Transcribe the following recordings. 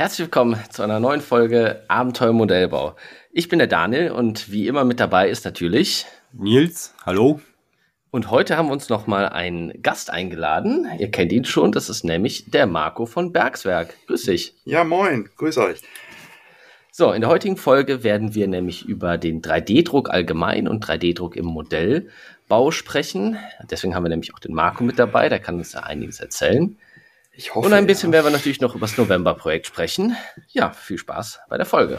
Herzlich willkommen zu einer neuen Folge Abenteuer Modellbau. Ich bin der Daniel und wie immer mit dabei ist natürlich Nils. Hallo. Und heute haben wir uns nochmal einen Gast eingeladen. Ihr kennt ihn schon, das ist nämlich der Marco von Bergswerk. Grüß dich. Ja, moin, grüß euch. So, in der heutigen Folge werden wir nämlich über den 3D-Druck allgemein und 3D-Druck im Modellbau sprechen. Deswegen haben wir nämlich auch den Marco mit dabei, der kann uns da einiges erzählen. Ich hoffe, und ein bisschen ja. werden wir natürlich noch über das November-Projekt sprechen. Ja, viel Spaß bei der Folge.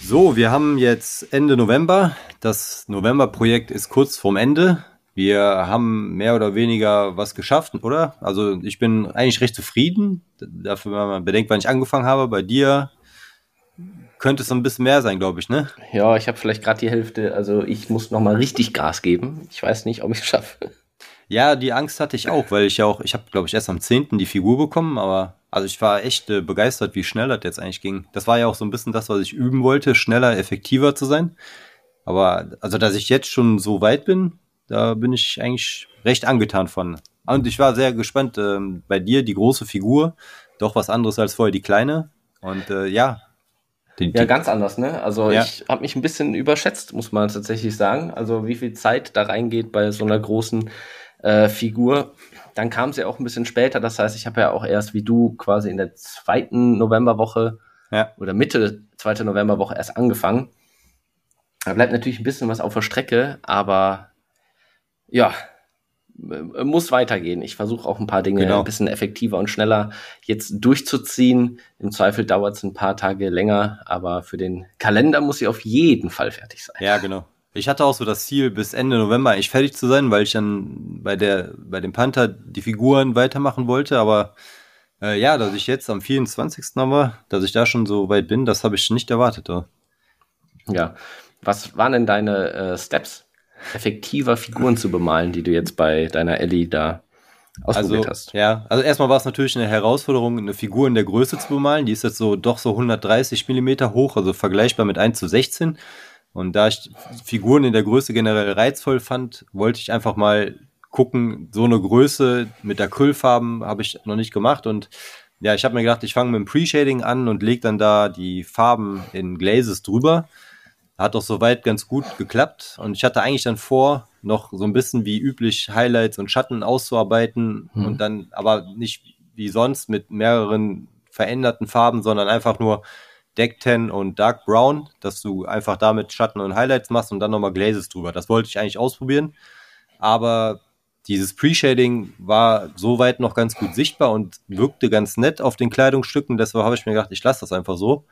So, wir haben jetzt Ende November. Das November-Projekt ist kurz vorm Ende. Wir haben mehr oder weniger was geschafft, oder? Also ich bin eigentlich recht zufrieden. Dafür, wenn man bedenkt, wann ich angefangen habe. Bei dir könnte es so ein bisschen mehr sein, glaube ich, ne? Ja, ich habe vielleicht gerade die Hälfte. Also ich muss noch mal richtig Gas geben. Ich weiß nicht, ob ich es schaffe. Ja, die Angst hatte ich auch, weil ich ja auch, ich habe, glaube ich, erst am 10. die Figur bekommen, aber also ich war echt äh, begeistert, wie schnell das jetzt eigentlich ging. Das war ja auch so ein bisschen das, was ich üben wollte, schneller, effektiver zu sein. Aber also, dass ich jetzt schon so weit bin, da bin ich eigentlich recht angetan von. Und ich war sehr gespannt ähm, bei dir, die große Figur, doch was anderes als vorher die kleine. Und äh, ja. Die, die ja, ganz anders, ne? Also ja. ich habe mich ein bisschen überschätzt, muss man tatsächlich sagen. Also wie viel Zeit da reingeht bei so einer großen äh, Figur. Dann kam sie auch ein bisschen später. Das heißt, ich habe ja auch erst wie du quasi in der zweiten Novemberwoche ja. oder Mitte zweite Novemberwoche erst angefangen. Da bleibt natürlich ein bisschen was auf der Strecke, aber ja, muss weitergehen. Ich versuche auch ein paar Dinge genau. ein bisschen effektiver und schneller jetzt durchzuziehen. Im Zweifel dauert es ein paar Tage länger, aber für den Kalender muss sie auf jeden Fall fertig sein. Ja, genau. Ich hatte auch so das Ziel, bis Ende November eigentlich fertig zu sein, weil ich dann bei der, bei dem Panther die Figuren weitermachen wollte, aber äh, ja, dass ich jetzt am 24. November, dass ich da schon so weit bin, das habe ich nicht erwartet. Oder? Ja. Was waren denn deine äh, Steps, effektiver Figuren zu bemalen, die du jetzt bei deiner Ellie da ausprobiert also, hast? Ja, also erstmal war es natürlich eine Herausforderung, eine Figur in der Größe zu bemalen. Die ist jetzt so doch so 130 Millimeter hoch, also vergleichbar mit 1 zu 16. Und da ich Figuren in der Größe generell reizvoll fand, wollte ich einfach mal gucken, so eine Größe mit Acrylfarben habe ich noch nicht gemacht und ja, ich habe mir gedacht, ich fange mit dem Pre-Shading an und lege dann da die Farben in Glazes drüber. Hat auch soweit ganz gut geklappt und ich hatte eigentlich dann vor, noch so ein bisschen wie üblich Highlights und Schatten auszuarbeiten mhm. und dann aber nicht wie sonst mit mehreren veränderten Farben, sondern einfach nur Deck 10 und Dark Brown, dass du einfach damit Schatten und Highlights machst und dann nochmal Glazes drüber. Das wollte ich eigentlich ausprobieren. Aber dieses Pre-Shading war soweit noch ganz gut sichtbar und wirkte ganz nett auf den Kleidungsstücken. Deshalb habe ich mir gedacht, ich lasse das einfach so.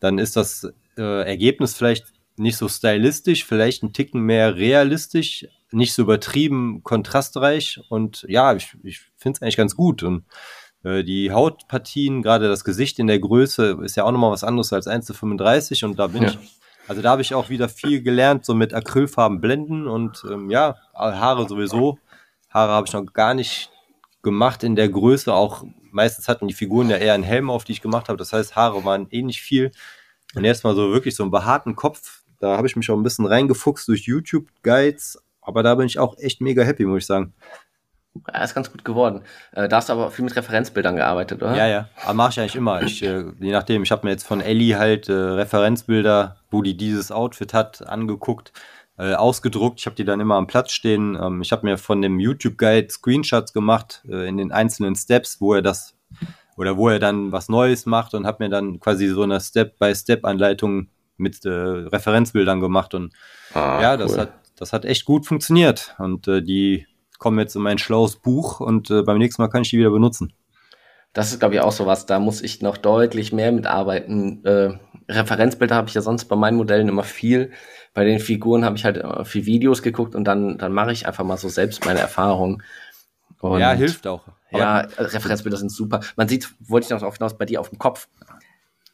Dann ist das äh, Ergebnis vielleicht nicht so stylistisch, vielleicht ein Ticken mehr realistisch, nicht so übertrieben kontrastreich. Und ja, ich, ich finde es eigentlich ganz gut. Und äh, die Hautpartien, gerade das Gesicht in der Größe, ist ja auch nochmal was anderes als 1 zu 35 und da bin ja. ich, also da habe ich auch wieder viel gelernt, so mit Acrylfarben blenden und ähm, ja, Haare sowieso. Haare habe ich noch gar nicht gemacht in der Größe, auch meistens hatten die Figuren ja eher einen Helm auf, die ich gemacht habe, das heißt, Haare waren eh nicht viel. Und erstmal so wirklich so einen behaarten Kopf, da habe ich mich auch ein bisschen reingefuchst durch YouTube-Guides, aber da bin ich auch echt mega happy, muss ich sagen. Ja, ist ganz gut geworden. Äh, da hast du aber viel mit Referenzbildern gearbeitet, oder? Ja, ja. Aber mache ich eigentlich immer. Ich, äh, je nachdem, ich habe mir jetzt von Ellie halt äh, Referenzbilder, wo die dieses Outfit hat, angeguckt, äh, ausgedruckt. Ich habe die dann immer am Platz stehen. Ähm, ich habe mir von dem YouTube-Guide Screenshots gemacht äh, in den einzelnen Steps, wo er das oder wo er dann was Neues macht und habe mir dann quasi so eine Step-by-Step-Anleitung mit äh, Referenzbildern gemacht. Und ah, ja, das cool. hat das hat echt gut funktioniert. Und äh, die kommen jetzt in mein schlaues Buch und äh, beim nächsten Mal kann ich die wieder benutzen. Das ist, glaube ich, auch so was. Da muss ich noch deutlich mehr mitarbeiten. Äh, Referenzbilder habe ich ja sonst bei meinen Modellen immer viel. Bei den Figuren habe ich halt immer viel Videos geguckt und dann, dann mache ich einfach mal so selbst meine Erfahrungen. ja, hilft auch. ja, Referenzbilder sind super. Man sieht, wollte ich noch auf hinaus, bei dir auf dem Kopf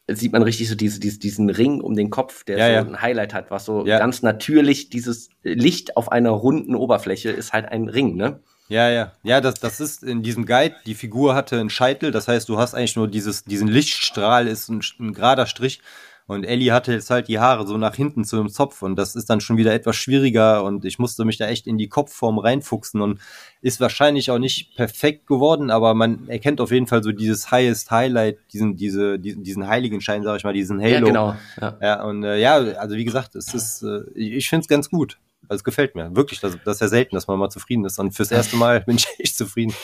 sieht man richtig so diese, diese, diesen Ring um den Kopf, der ja, so ja. ein Highlight hat, was so ja. ganz natürlich dieses Licht auf einer runden Oberfläche ist halt ein Ring, ne? Ja, ja. Ja, das, das ist in diesem Guide, die Figur hatte einen Scheitel, das heißt, du hast eigentlich nur dieses, diesen Lichtstrahl, ist ein, ein gerader Strich. Und Ellie hatte jetzt halt die Haare so nach hinten zu einem Zopf und das ist dann schon wieder etwas schwieriger und ich musste mich da echt in die Kopfform reinfuchsen und ist wahrscheinlich auch nicht perfekt geworden, aber man erkennt auf jeden Fall so dieses Highest Highlight, diesen, diese, diesen, diesen Heiligenschein, sag ich mal, diesen Halo. Ja, genau. Ja, ja und äh, ja, also wie gesagt, es ist, äh, ich finde es ganz gut. Also es gefällt mir. Wirklich, das, das ist ja selten, dass man mal zufrieden ist. Und fürs erste Mal bin ich echt zufrieden.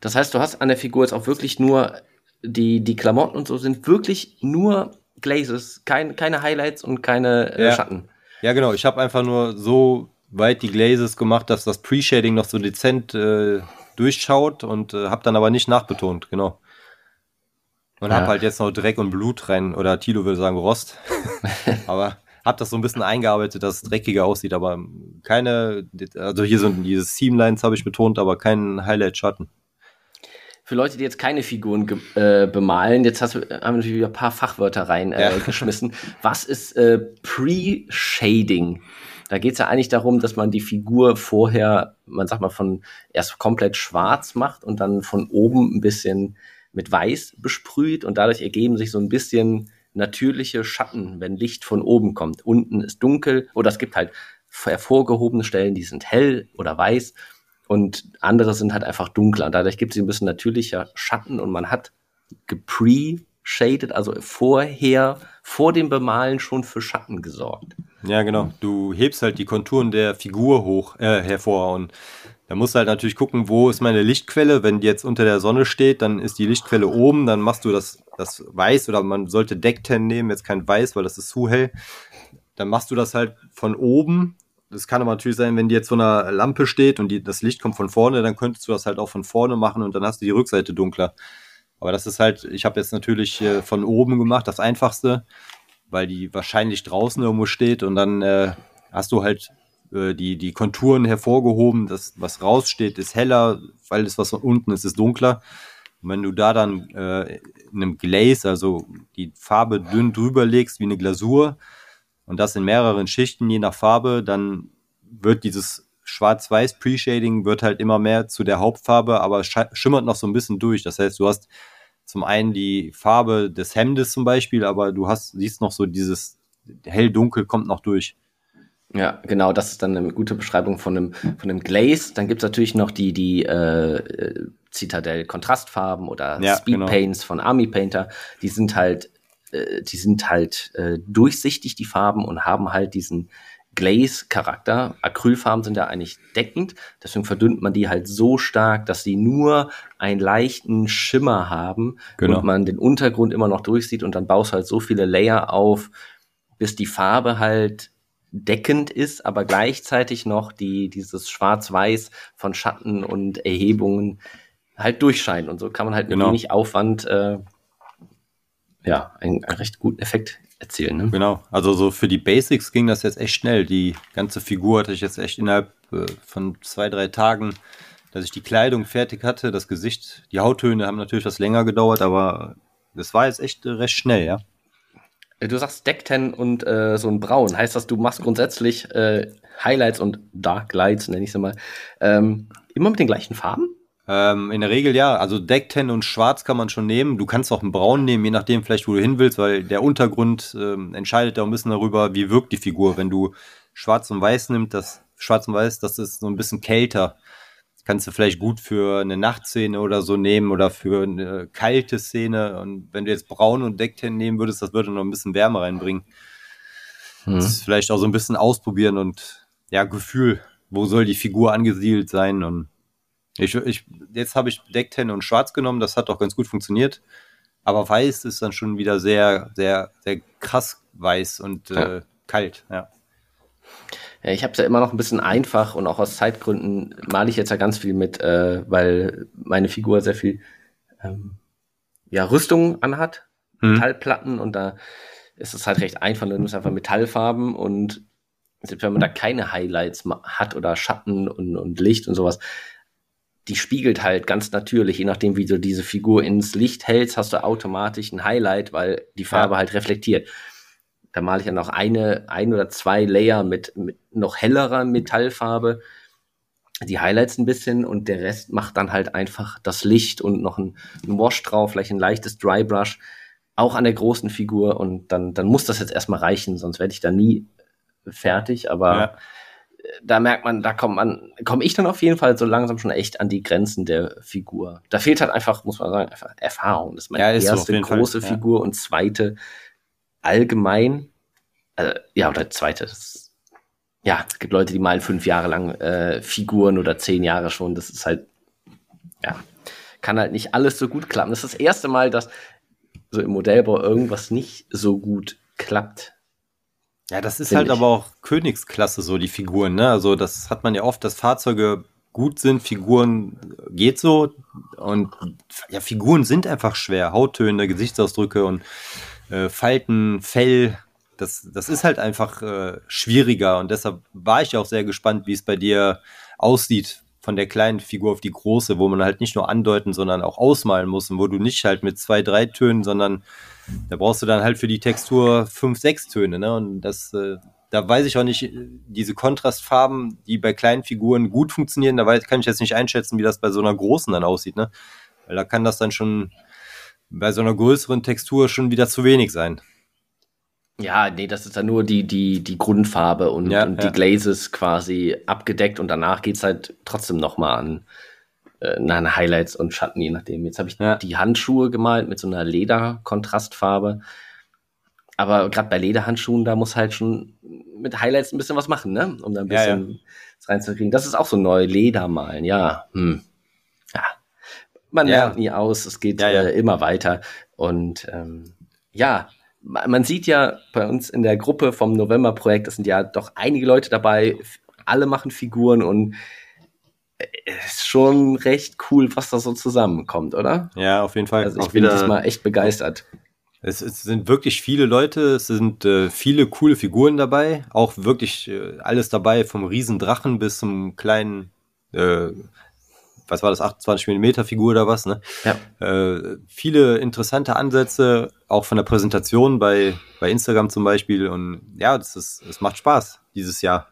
Das heißt, du hast an der Figur jetzt auch wirklich nur die, die Klamotten und so sind wirklich nur Glazes, kein, keine Highlights und keine äh, ja. Schatten. Ja, genau. Ich habe einfach nur so weit die Glazes gemacht, dass das Pre-Shading noch so dezent äh, durchschaut und äh, habe dann aber nicht nachbetont, genau. Und ja. habe halt jetzt noch Dreck und Blut rein, oder Tilo würde sagen Rost. aber habe das so ein bisschen eingearbeitet, dass es dreckiger aussieht, aber keine, also hier sind diese Seamlines habe ich betont, aber keinen Highlight-Schatten für Leute, die jetzt keine Figuren äh, bemalen, jetzt hast, haben wir natürlich wieder ein paar Fachwörter reingeschmissen. Äh, ja. Was ist äh, Pre-Shading? Da geht es ja eigentlich darum, dass man die Figur vorher, man sagt mal, von erst komplett schwarz macht und dann von oben ein bisschen mit weiß besprüht und dadurch ergeben sich so ein bisschen natürliche Schatten, wenn Licht von oben kommt. Unten ist dunkel oder es gibt halt hervorgehobene Stellen, die sind hell oder weiß und andere sind halt einfach dunkler. Dadurch gibt es ein bisschen natürlicher Schatten und man hat gepre-shaded, also vorher, vor dem Bemalen schon für Schatten gesorgt. Ja, genau. Du hebst halt die Konturen der Figur hoch, äh, hervor und da musst du halt natürlich gucken, wo ist meine Lichtquelle. Wenn die jetzt unter der Sonne steht, dann ist die Lichtquelle oben, dann machst du das, das Weiß oder man sollte Deckten nehmen, jetzt kein Weiß, weil das ist zu hell. Dann machst du das halt von oben das kann aber natürlich sein, wenn die jetzt vor einer Lampe steht und die, das Licht kommt von vorne, dann könntest du das halt auch von vorne machen und dann hast du die Rückseite dunkler. Aber das ist halt, ich habe jetzt natürlich äh, von oben gemacht, das einfachste, weil die wahrscheinlich draußen irgendwo steht und dann äh, hast du halt äh, die, die Konturen hervorgehoben. Das, was raussteht, ist heller, weil das, was unten ist, ist dunkler. Und wenn du da dann äh, in einem Glaze, also die Farbe dünn drüber legst, wie eine Glasur, und das in mehreren Schichten, je nach Farbe, dann wird dieses Schwarz-Weiß Pre-Shading wird halt immer mehr zu der Hauptfarbe, aber schimmert noch so ein bisschen durch. Das heißt, du hast zum einen die Farbe des Hemdes zum Beispiel, aber du hast, siehst noch so dieses hell-dunkel kommt noch durch. Ja, genau, das ist dann eine gute Beschreibung von einem, von einem Glaze. Dann gibt's natürlich noch die, die äh, Citadel Kontrastfarben oder ja, Speed genau. Paints von Army Painter. Die sind halt äh, die sind halt äh, durchsichtig, die Farben, und haben halt diesen Glaze-Charakter. Acrylfarben sind ja eigentlich deckend, deswegen verdünnt man die halt so stark, dass sie nur einen leichten Schimmer haben genau. und man den Untergrund immer noch durchsieht und dann baust halt so viele Layer auf, bis die Farbe halt deckend ist, aber gleichzeitig noch die, dieses Schwarz-Weiß von Schatten und Erhebungen halt durchscheint. Und so kann man halt mit genau. wenig Aufwand äh, ja, einen, einen recht guten Effekt erzielen. Ne? Genau, also so für die Basics ging das jetzt echt schnell. Die ganze Figur hatte ich jetzt echt innerhalb äh, von zwei, drei Tagen, dass ich die Kleidung fertig hatte, das Gesicht, die Hauttöne haben natürlich was länger gedauert, aber das war jetzt echt äh, recht schnell, ja. Äh, du sagst Deckten und äh, so ein Braun. Heißt das, du machst grundsätzlich äh, Highlights und Darklights, nenne ich sie mal, ähm, immer mit den gleichen Farben? Ähm, in der Regel ja, also Deckten und Schwarz kann man schon nehmen. Du kannst auch einen Braun nehmen, je nachdem vielleicht, wo du hin willst, weil der Untergrund ähm, entscheidet da ein bisschen darüber, wie wirkt die Figur. Wenn du Schwarz und Weiß nimmst, das Schwarz und Weiß, das ist so ein bisschen kälter. Das kannst du vielleicht gut für eine Nachtszene oder so nehmen oder für eine kalte Szene. Und wenn du jetzt Braun und Deckten nehmen würdest, das würde noch ein bisschen Wärme reinbringen. Mhm. Das ist vielleicht auch so ein bisschen ausprobieren und ja, Gefühl, wo soll die Figur angesiedelt sein und ich, ich, jetzt habe ich Deckten und Schwarz genommen, das hat auch ganz gut funktioniert. Aber Weiß ist dann schon wieder sehr, sehr, sehr krass weiß und ja. äh, kalt, ja. Ja, ich habe es ja immer noch ein bisschen einfach und auch aus Zeitgründen male ich jetzt ja ganz viel mit, äh, weil meine Figur sehr viel ähm, ja, Rüstung anhat, mhm. Metallplatten und da ist es halt recht einfach, du nimmst einfach Metallfarben und selbst wenn man da keine Highlights hat oder Schatten und, und Licht und sowas, die spiegelt halt ganz natürlich, je nachdem, wie du diese Figur ins Licht hältst, hast du automatisch ein Highlight, weil die Farbe ja. halt reflektiert. Da male ich ja noch eine, ein oder zwei Layer mit, mit noch hellerer Metallfarbe. die Highlights ein bisschen und der Rest macht dann halt einfach das Licht und noch ein, ein Wash drauf, vielleicht ein leichtes Dry Brush, auch an der großen Figur und dann, dann muss das jetzt erstmal reichen, sonst werde ich da nie fertig, aber ja. Da merkt man, da kommt man, komme ich dann auf jeden Fall so langsam schon echt an die Grenzen der Figur. Da fehlt halt einfach, muss man sagen, einfach Erfahrung. Das ist meine ja, ist erste so große Fall. Figur ja. und zweite allgemein, äh, ja, oder zweite, das ja, es gibt Leute, die malen fünf Jahre lang äh, Figuren oder zehn Jahre schon. Das ist halt, ja, kann halt nicht alles so gut klappen. Das ist das erste Mal, dass so im Modellbau irgendwas nicht so gut klappt. Ja, das ist halt ich. aber auch Königsklasse, so die Figuren, ne? Also, das hat man ja oft, dass Fahrzeuge gut sind, Figuren geht so. Und ja, Figuren sind einfach schwer. Hauttöne, Gesichtsausdrücke und äh, Falten, Fell, das, das ist halt einfach äh, schwieriger und deshalb war ich auch sehr gespannt, wie es bei dir aussieht von der kleinen Figur auf die große, wo man halt nicht nur andeuten, sondern auch ausmalen muss und wo du nicht halt mit zwei, drei Tönen, sondern da brauchst du dann halt für die Textur fünf, sechs Töne, ne? Und das, äh, da weiß ich auch nicht, diese Kontrastfarben, die bei kleinen Figuren gut funktionieren, da weiß, kann ich jetzt nicht einschätzen, wie das bei so einer großen dann aussieht, ne? Weil da kann das dann schon bei so einer größeren Textur schon wieder zu wenig sein. Ja, nee, das ist dann nur die, die, die Grundfarbe und, ja, und die Glazes quasi abgedeckt und danach geht's halt trotzdem nochmal an äh, na, Highlights und Schatten, je nachdem. Jetzt habe ich ja. die Handschuhe gemalt mit so einer Lederkontrastfarbe. Aber gerade bei Lederhandschuhen, da muss halt schon mit Highlights ein bisschen was machen, ne? Um da ein bisschen ja, reinzukriegen. Das ist auch so neu, Ledermalen, ja. Hm. Ja. Man lernt nie aus, es geht äh, immer weiter. Und ähm, ja, man sieht ja bei uns in der Gruppe vom November-Projekt, das sind ja doch einige Leute dabei, alle machen Figuren und es ist schon recht cool, was da so zusammenkommt, oder? Ja, auf jeden Fall. Also ich bin diesmal echt begeistert. Es, es, sind wirklich viele Leute, es sind äh, viele coole Figuren dabei, auch wirklich äh, alles dabei, vom Riesendrachen bis zum kleinen äh, was war das, 28 mm Figur oder was, ne? Ja. Äh, viele interessante Ansätze, auch von der Präsentation bei, bei Instagram zum Beispiel. Und ja, das ist, es macht Spaß dieses Jahr.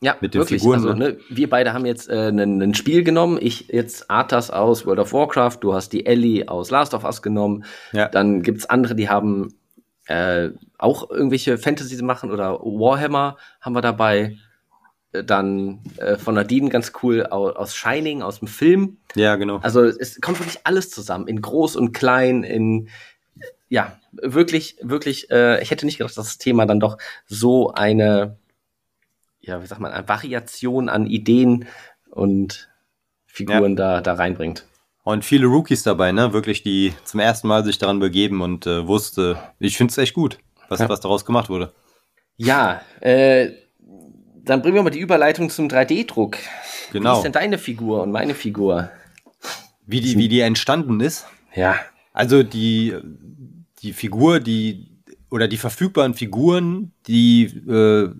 Ja, mit den wirklich. Figuren. Also, ne? ne, wir beide haben jetzt äh, ein Spiel genommen. Ich jetzt Arthas aus World of Warcraft, du hast die Ellie aus Last of Us genommen. Ja. Dann gibt's andere, die haben äh, auch irgendwelche Fantasy machen oder Warhammer haben wir dabei dann äh, von Nadine ganz cool aus, aus, Shining, aus dem Film. Ja, genau. Also es kommt wirklich alles zusammen, in groß und klein, in ja, wirklich, wirklich, äh, ich hätte nicht gedacht, dass das Thema dann doch so eine, ja, wie sagt man, eine Variation an Ideen und Figuren ja. da, da reinbringt. Und viele Rookies dabei, ne? Wirklich, die zum ersten Mal sich daran begeben und äh, wusste, ich finde es echt gut, was, ja. was daraus gemacht wurde. Ja, äh, dann bringen wir mal die Überleitung zum 3D-Druck. Genau. Wie ist denn deine Figur und meine Figur? Wie die, wie die entstanden ist? Ja. Also die, die Figur, die oder die verfügbaren Figuren, die äh,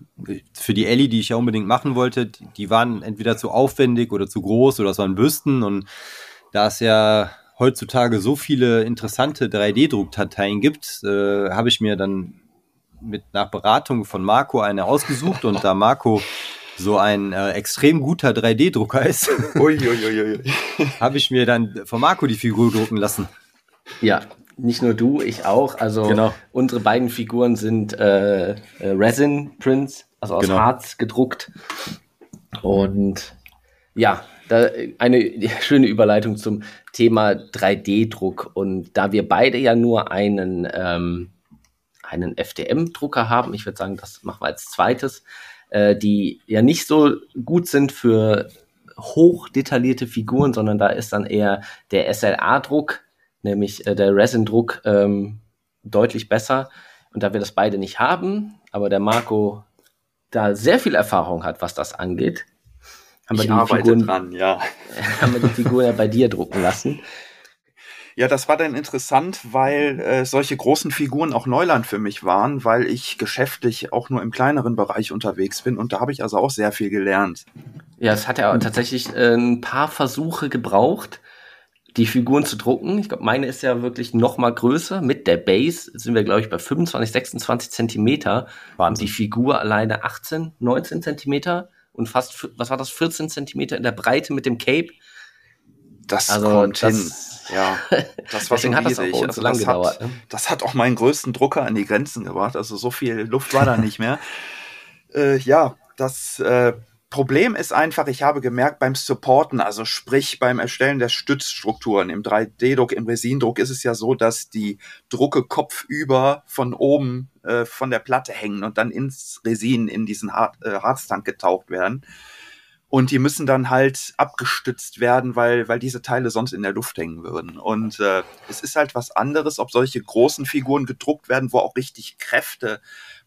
für die Ellie, die ich ja unbedingt machen wollte, die, die waren entweder zu aufwendig oder zu groß oder es waren Büsten und da es ja heutzutage so viele interessante 3D-Druckdateien gibt, äh, habe ich mir dann mit nach Beratung von Marco eine ausgesucht und da Marco so ein äh, extrem guter 3D-Drucker ist, habe ich mir dann von Marco die Figur drucken lassen. Ja, nicht nur du, ich auch. Also genau. unsere beiden Figuren sind äh, äh Resin Prints, also aus genau. Harz gedruckt. Und ja, da eine schöne Überleitung zum Thema 3D-Druck. Und da wir beide ja nur einen ähm, einen FDM-Drucker haben. Ich würde sagen, das machen wir als zweites, äh, die ja nicht so gut sind für hoch detaillierte Figuren, sondern da ist dann eher der SLA-Druck, nämlich äh, der Resin-Druck, ähm, deutlich besser. Und da wir das beide nicht haben, aber der Marco da sehr viel Erfahrung hat, was das angeht, haben wir die Figuren, dran, ja. haben wir die Figuren ja bei dir drucken lassen. Ja, das war dann interessant, weil äh, solche großen Figuren auch Neuland für mich waren, weil ich geschäftlich auch nur im kleineren Bereich unterwegs bin und da habe ich also auch sehr viel gelernt. Ja, es hat ja tatsächlich äh, ein paar Versuche gebraucht, die Figuren zu drucken. Ich glaube, meine ist ja wirklich noch mal größer. Mit der Base sind wir, glaube ich, bei 25, 26 Zentimeter. Wahnsinn. Die Figur alleine 18, 19 Zentimeter. und fast, was war das, 14 Zentimeter in der Breite mit dem Cape. Das also, kommt das, hin. Ja, das war schon hat riesig. Das auch also, lang gedauert. Hat, ne? Das hat auch meinen größten Drucker an die Grenzen gebracht. Also so viel Luft war da nicht mehr. Äh, ja, das äh, Problem ist einfach, ich habe gemerkt beim Supporten, also sprich beim Erstellen der Stützstrukturen im 3D-Druck, im Resindruck ist es ja so, dass die Drucke kopfüber von oben äh, von der Platte hängen und dann ins Resin, in diesen Har äh, Harztank getaucht werden. Und die müssen dann halt abgestützt werden, weil, weil diese Teile sonst in der Luft hängen würden. Und äh, es ist halt was anderes, ob solche großen Figuren gedruckt werden, wo auch richtig Kräfte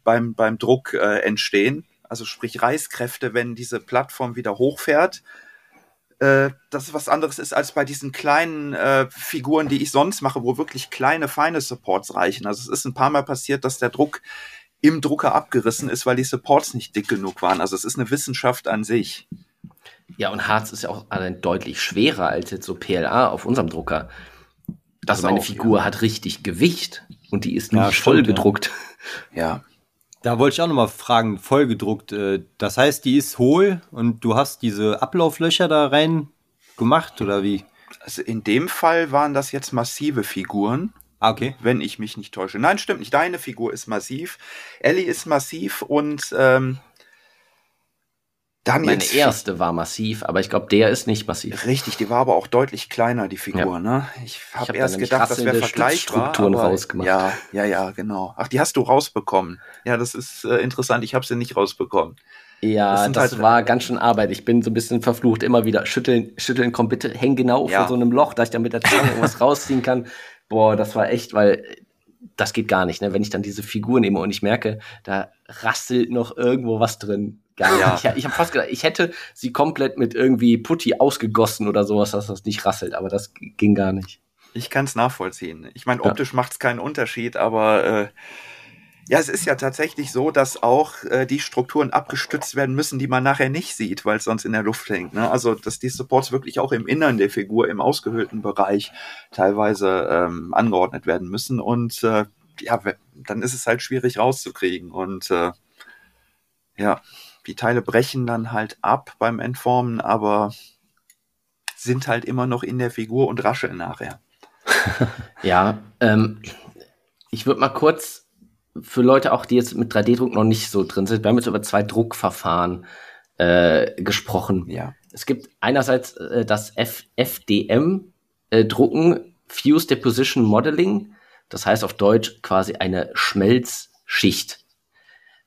beim, beim Druck äh, entstehen also sprich Reißkräfte, wenn diese Plattform wieder hochfährt. Äh, das was anderes ist als bei diesen kleinen äh, Figuren, die ich sonst mache, wo wirklich kleine, feine Supports reichen. Also es ist ein paar Mal passiert, dass der Druck im Drucker abgerissen ist, weil die Supports nicht dick genug waren. Also es ist eine Wissenschaft an sich. Ja, und Harz ist ja auch deutlich schwerer als jetzt so PLA auf unserem Drucker. Also meine auch, Figur ja. hat richtig Gewicht und die ist nicht ja, voll gedruckt. Ja. Da wollte ich auch nochmal fragen, vollgedruckt. Äh, das heißt, die ist hohl und du hast diese Ablauflöcher da rein gemacht oder wie? Also in dem Fall waren das jetzt massive Figuren. Ah, okay. Wenn ich mich nicht täusche. Nein, stimmt nicht. Deine Figur ist massiv. Ellie ist massiv und ähm, dann Meine jetzt, erste war massiv, aber ich glaube, der ist nicht massiv. Richtig, die war aber auch deutlich kleiner, die Figur. Ja. Ne? Ich habe hab erst gedacht, das wäre vergleichbar. Aber, rausgemacht. Ja, ja, ja, genau. Ach, die hast du rausbekommen. Ja, das ist äh, interessant. Ich habe sie nicht rausbekommen. Ja, das, das halt, war ganz schön Arbeit. Ich bin so ein bisschen verflucht. Immer wieder schütteln, schütteln, komm bitte, häng genau ja. vor so einem Loch, dass ich dann mit der Zange irgendwas rausziehen kann. Boah, das war echt, weil das geht gar nicht, ne? Wenn ich dann diese Figur nehme und ich merke, da rastelt noch irgendwo was drin Geil. Ja. Ich, ich habe fast gedacht, ich hätte sie komplett mit irgendwie Putti ausgegossen oder sowas, dass das nicht rasselt, aber das ging gar nicht. Ich kann es nachvollziehen. Ich meine, optisch ja. macht es keinen Unterschied, aber äh, ja, es ist ja tatsächlich so, dass auch äh, die Strukturen abgestützt werden müssen, die man nachher nicht sieht, weil es sonst in der Luft hängt. Ne? Also, dass die Supports wirklich auch im Innern der Figur, im ausgehöhlten Bereich teilweise ähm, angeordnet werden müssen. Und äh, ja, dann ist es halt schwierig rauszukriegen. Und äh, ja, die Teile brechen dann halt ab beim Entformen, aber sind halt immer noch in der Figur und rascheln nachher. ja, ähm, ich würde mal kurz für Leute auch, die jetzt mit 3D-Druck noch nicht so drin sind, wir haben jetzt über zwei Druckverfahren äh, gesprochen. Ja. Es gibt einerseits äh, das F FDM äh, Drucken, Fuse Deposition Modeling, das heißt auf Deutsch quasi eine Schmelzschicht.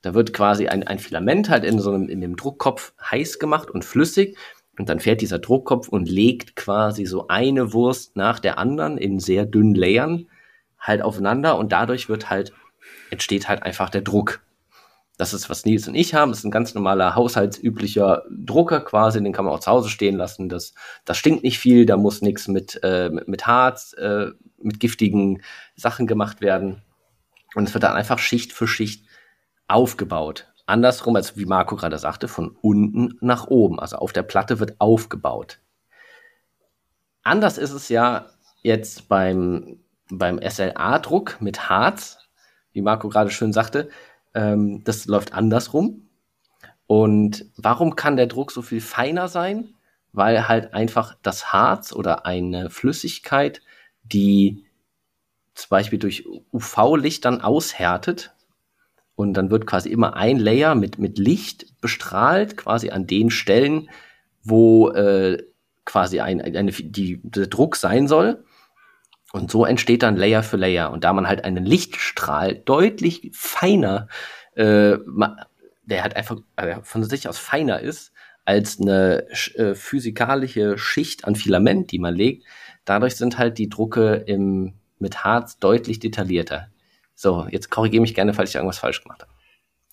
Da wird quasi ein, ein Filament halt in so einem, in dem Druckkopf heiß gemacht und flüssig. Und dann fährt dieser Druckkopf und legt quasi so eine Wurst nach der anderen in sehr dünnen Layern halt aufeinander und dadurch wird halt, entsteht halt einfach der Druck. Das ist, was Nils und ich haben. Das ist ein ganz normaler haushaltsüblicher Drucker quasi. Den kann man auch zu Hause stehen lassen. Das, das stinkt nicht viel. Da muss nichts mit, äh, mit Harz, äh, mit giftigen Sachen gemacht werden. Und es wird dann einfach Schicht für Schicht aufgebaut. Andersrum, als wie Marco gerade sagte, von unten nach oben. Also auf der Platte wird aufgebaut. Anders ist es ja jetzt beim, beim SLA-Druck mit Harz, wie Marco gerade schön sagte. Ähm, das läuft andersrum. Und warum kann der Druck so viel feiner sein? Weil halt einfach das Harz oder eine Flüssigkeit, die zum Beispiel durch UV-Licht dann aushärtet, und dann wird quasi immer ein Layer mit, mit Licht bestrahlt, quasi an den Stellen, wo äh, quasi ein, eine, die, der Druck sein soll. Und so entsteht dann Layer für Layer. Und da man halt einen Lichtstrahl deutlich feiner, äh, der halt einfach äh, von sich aus feiner ist, als eine äh, physikalische Schicht an Filament, die man legt, dadurch sind halt die Drucke im, mit Harz deutlich detaillierter. So, jetzt korrigiere mich gerne, falls ich irgendwas falsch gemacht habe.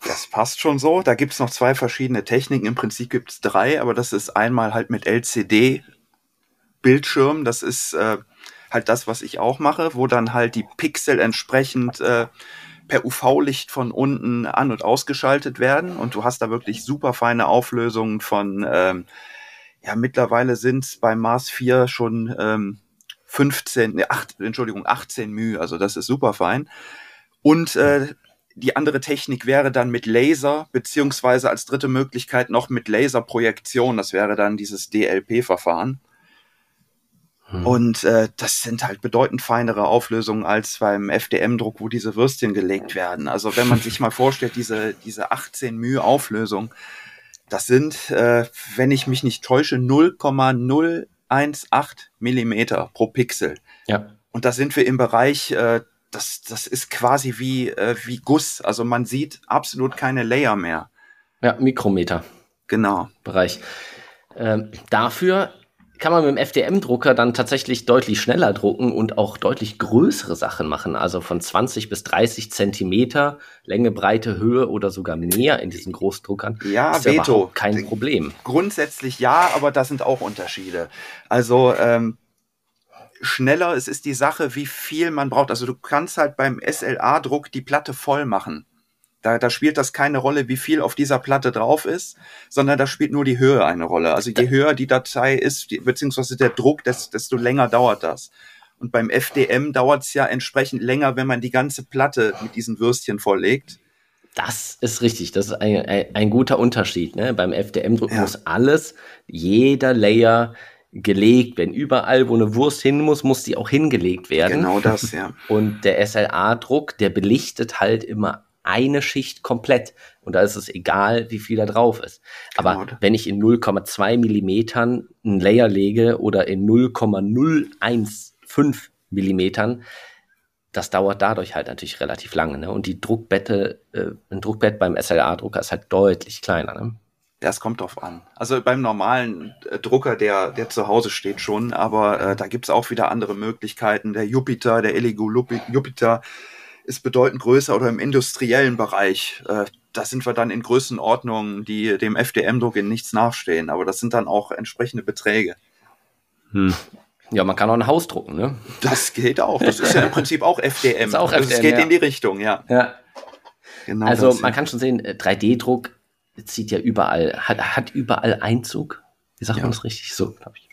Das passt schon so. Da gibt es noch zwei verschiedene Techniken. Im Prinzip gibt es drei, aber das ist einmal halt mit LCD-Bildschirm. Das ist äh, halt das, was ich auch mache, wo dann halt die Pixel entsprechend äh, per UV-Licht von unten an- und ausgeschaltet werden. Und du hast da wirklich super feine Auflösungen von, ähm, ja, mittlerweile sind es beim Mars 4 schon ähm, 15, ne, 8, Entschuldigung, 18 μ. Also das ist super fein. Und äh, die andere Technik wäre dann mit Laser, beziehungsweise als dritte Möglichkeit noch mit Laserprojektion. Das wäre dann dieses DLP-Verfahren. Hm. Und äh, das sind halt bedeutend feinere Auflösungen als beim FDM-Druck, wo diese Würstchen gelegt werden. Also wenn man sich mal vorstellt, diese, diese 18 μ Auflösung, das sind, äh, wenn ich mich nicht täusche, 0,018 Millimeter pro Pixel. Ja. Und da sind wir im Bereich, äh, das, das ist quasi wie, äh, wie Guss. Also man sieht absolut keine Layer mehr. Ja, Mikrometer. Genau. Bereich. Ähm, dafür kann man mit dem FDM-Drucker dann tatsächlich deutlich schneller drucken und auch deutlich größere Sachen machen. Also von 20 bis 30 Zentimeter Länge, Breite, Höhe oder sogar mehr in diesen Großdruckern. Ja, ist Veto. Ja kein Problem. Grundsätzlich ja, aber da sind auch Unterschiede. Also ähm, schneller, es ist die Sache, wie viel man braucht. Also du kannst halt beim SLA-Druck die Platte voll machen. Da, da spielt das keine Rolle, wie viel auf dieser Platte drauf ist, sondern da spielt nur die Höhe eine Rolle. Also je höher die Datei ist, die, beziehungsweise der Druck, desto länger dauert das. Und beim FDM dauert es ja entsprechend länger, wenn man die ganze Platte mit diesen Würstchen volllegt. Das ist richtig. Das ist ein, ein, ein guter Unterschied. Ne? Beim FDM-Druck ja. muss alles, jeder Layer gelegt werden. Überall, wo eine Wurst hin muss, muss die auch hingelegt werden. Genau das, ja. Und der SLA-Druck, der belichtet halt immer eine Schicht komplett. Und da ist es egal, wie viel da drauf ist. Aber genau. wenn ich in 0,2 Millimetern ein Layer lege oder in 0,015 Millimetern, das dauert dadurch halt natürlich relativ lange. Ne? Und die Druckbette, äh, ein Druckbett beim SLA-Drucker ist halt deutlich kleiner. Ne? Das kommt drauf an. Also beim normalen äh, Drucker, der, der zu Hause steht schon, aber äh, da gibt's auch wieder andere Möglichkeiten. Der Jupiter, der Eligo Jupiter, ist bedeutend größer oder im industriellen Bereich. Äh, da sind wir dann in Größenordnungen, die dem FDM-Druck in nichts nachstehen. Aber das sind dann auch entsprechende Beträge. Hm. Ja, man kann auch ein Haus drucken, ne? Das geht auch. Das ist ja im Prinzip auch FDM. Das ist auch FDM, also geht ja. in die Richtung, ja. Ja. Genau also das, man kann schon sehen, 3D-Druck äh, zieht ja überall, hat, hat überall Einzug. Wie sagt ja. man das richtig? So, glaube ich.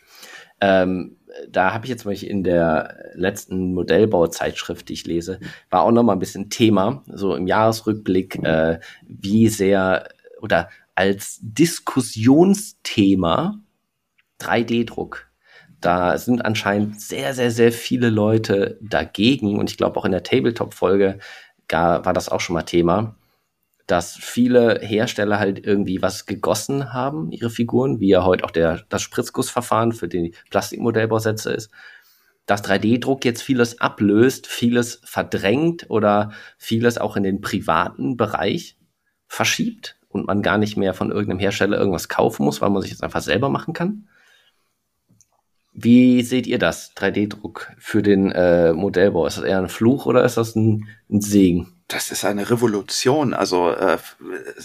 Ähm, da habe ich jetzt mal in der letzten Modellbauzeitschrift, die ich lese, war auch noch mal ein bisschen Thema, so im Jahresrückblick, äh, wie sehr oder als Diskussionsthema 3D-Druck. Da sind anscheinend sehr, sehr, sehr viele Leute dagegen und ich glaube auch in der Tabletop-Folge war das auch schon mal Thema dass viele Hersteller halt irgendwie was gegossen haben, ihre Figuren, wie ja heute auch der, das Spritzgussverfahren für die Plastikmodellbausätze ist, dass 3D-Druck jetzt vieles ablöst, vieles verdrängt oder vieles auch in den privaten Bereich verschiebt und man gar nicht mehr von irgendeinem Hersteller irgendwas kaufen muss, weil man sich jetzt einfach selber machen kann. Wie seht ihr das, 3D-Druck für den äh, Modellbau? Ist das eher ein Fluch oder ist das ein, ein Segen? Das ist eine Revolution. Also äh,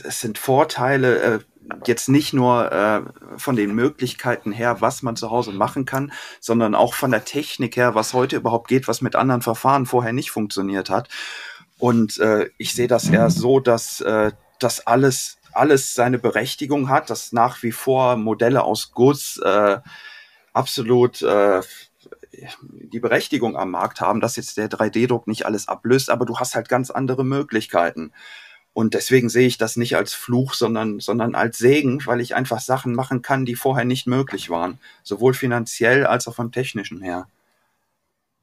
es sind Vorteile äh, jetzt nicht nur äh, von den Möglichkeiten her, was man zu Hause machen kann, sondern auch von der Technik her, was heute überhaupt geht, was mit anderen Verfahren vorher nicht funktioniert hat. Und äh, ich sehe das eher so, dass äh, das alles alles seine Berechtigung hat, dass nach wie vor Modelle aus Guss äh, absolut äh, die Berechtigung am Markt haben, dass jetzt der 3D-Druck nicht alles ablöst, aber du hast halt ganz andere Möglichkeiten. Und deswegen sehe ich das nicht als Fluch, sondern, sondern als Segen, weil ich einfach Sachen machen kann, die vorher nicht möglich waren. Sowohl finanziell als auch vom technischen her.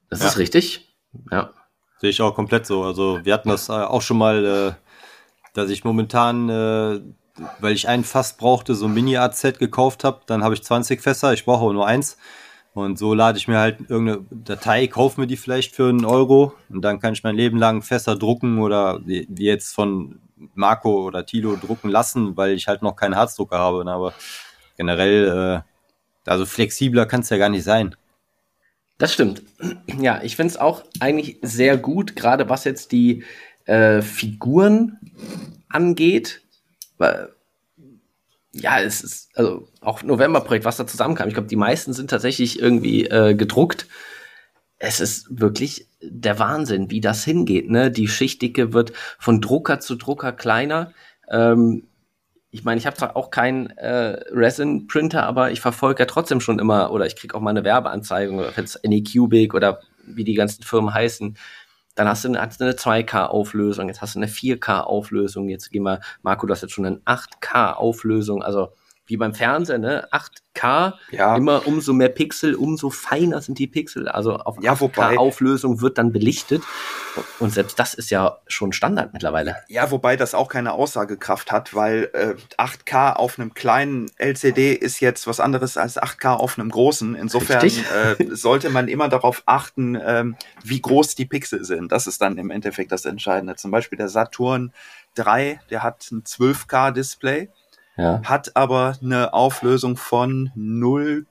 Das ja. ist richtig. Ja. Sehe ich auch komplett so. Also wir hatten das äh, auch schon mal, äh, dass ich momentan, äh, weil ich ein Fass brauchte, so ein Mini-AZ gekauft habe. Dann habe ich 20 Fässer, ich brauche aber nur eins. Und so lade ich mir halt irgendeine Datei, kaufe mir die vielleicht für einen Euro und dann kann ich mein Leben lang Fässer drucken oder wie jetzt von Marco oder Tilo drucken lassen, weil ich halt noch keinen Harzdrucker habe. Aber generell, äh, also flexibler kann es ja gar nicht sein. Das stimmt. Ja, ich finde es auch eigentlich sehr gut, gerade was jetzt die äh, Figuren angeht. Weil ja, es ist, also auch Novemberprojekt, was da zusammenkam. Ich glaube, die meisten sind tatsächlich irgendwie äh, gedruckt. Es ist wirklich der Wahnsinn, wie das hingeht. Ne? Die Schichtdicke wird von Drucker zu Drucker kleiner. Ähm, ich meine, ich habe zwar auch keinen äh, Resin-Printer, aber ich verfolge ja trotzdem schon immer, oder ich kriege auch mal eine Werbeanzeige, ob jetzt Anycubic oder wie die ganzen Firmen heißen, dann hast du eine, hast eine 2K-Auflösung, jetzt hast du eine 4K-Auflösung, jetzt gehen wir, Marco, du hast jetzt schon eine 8K-Auflösung, also wie beim Fernsehen, ne? 8K, ja. immer umso mehr Pixel, umso feiner sind die Pixel. Also auf ja, 8K-Auflösung wird dann belichtet. Und selbst das ist ja schon Standard mittlerweile. Ja, wobei das auch keine Aussagekraft hat, weil äh, 8K auf einem kleinen LCD ist jetzt was anderes als 8K auf einem großen. Insofern äh, sollte man immer darauf achten, äh, wie groß die Pixel sind. Das ist dann im Endeffekt das Entscheidende. Zum Beispiel der Saturn 3, der hat ein 12K-Display ja. hat aber eine Auflösung von 0,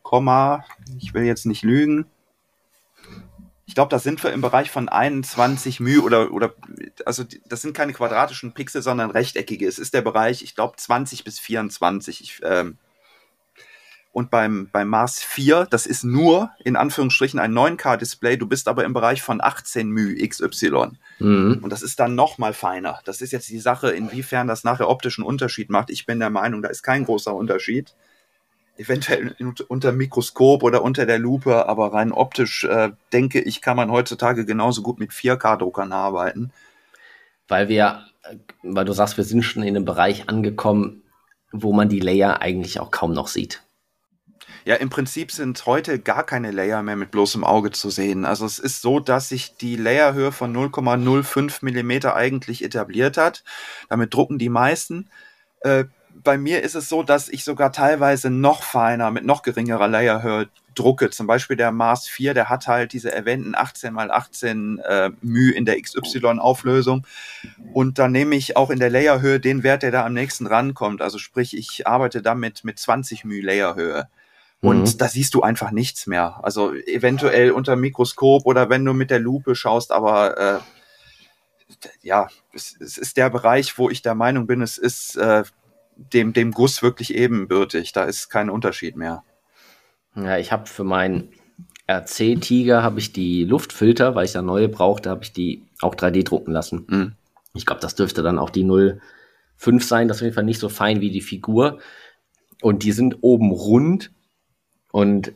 ich will jetzt nicht lügen. Ich glaube, da sind wir im Bereich von 21 μ oder, oder, also das sind keine quadratischen Pixel, sondern rechteckige. Es ist der Bereich, ich glaube, 20 bis 24. Ich, ähm, und beim, beim Mars 4, das ist nur in Anführungsstrichen ein 9K-Display, du bist aber im Bereich von 18 μ XY. Mhm. Und das ist dann noch mal feiner. Das ist jetzt die Sache, inwiefern das nachher optischen Unterschied macht. Ich bin der Meinung, da ist kein großer Unterschied. Eventuell unter Mikroskop oder unter der Lupe, aber rein optisch äh, denke ich, kann man heutzutage genauso gut mit 4K-Druckern arbeiten. Weil wir, äh, weil du sagst, wir sind schon in einem Bereich angekommen, wo man die Layer eigentlich auch kaum noch sieht. Ja, im Prinzip sind heute gar keine Layer mehr mit bloßem Auge zu sehen. Also es ist so, dass sich die Layerhöhe von 0,05 Millimeter eigentlich etabliert hat. Damit drucken die meisten. Äh, bei mir ist es so, dass ich sogar teilweise noch feiner, mit noch geringerer Layerhöhe drucke. Zum Beispiel der Mars 4, der hat halt diese erwähnten 18 x 18 äh, μ in der XY-Auflösung. Und dann nehme ich auch in der Layerhöhe den Wert, der da am nächsten rankommt. Also sprich, ich arbeite damit mit 20 μ Layerhöhe. Und mhm. da siehst du einfach nichts mehr. Also eventuell unter Mikroskop oder wenn du mit der Lupe schaust, aber äh, ja, es, es ist der Bereich, wo ich der Meinung bin, es ist äh, dem, dem Guss wirklich ebenbürtig. Da ist kein Unterschied mehr. Ja, ich habe für meinen RC-Tiger habe ich die Luftfilter, weil ich da neue brauchte, habe ich die auch 3D drucken lassen. Mhm. Ich glaube, das dürfte dann auch die 05 sein. Das ist auf jeden Fall nicht so fein wie die Figur. Und die sind oben rund und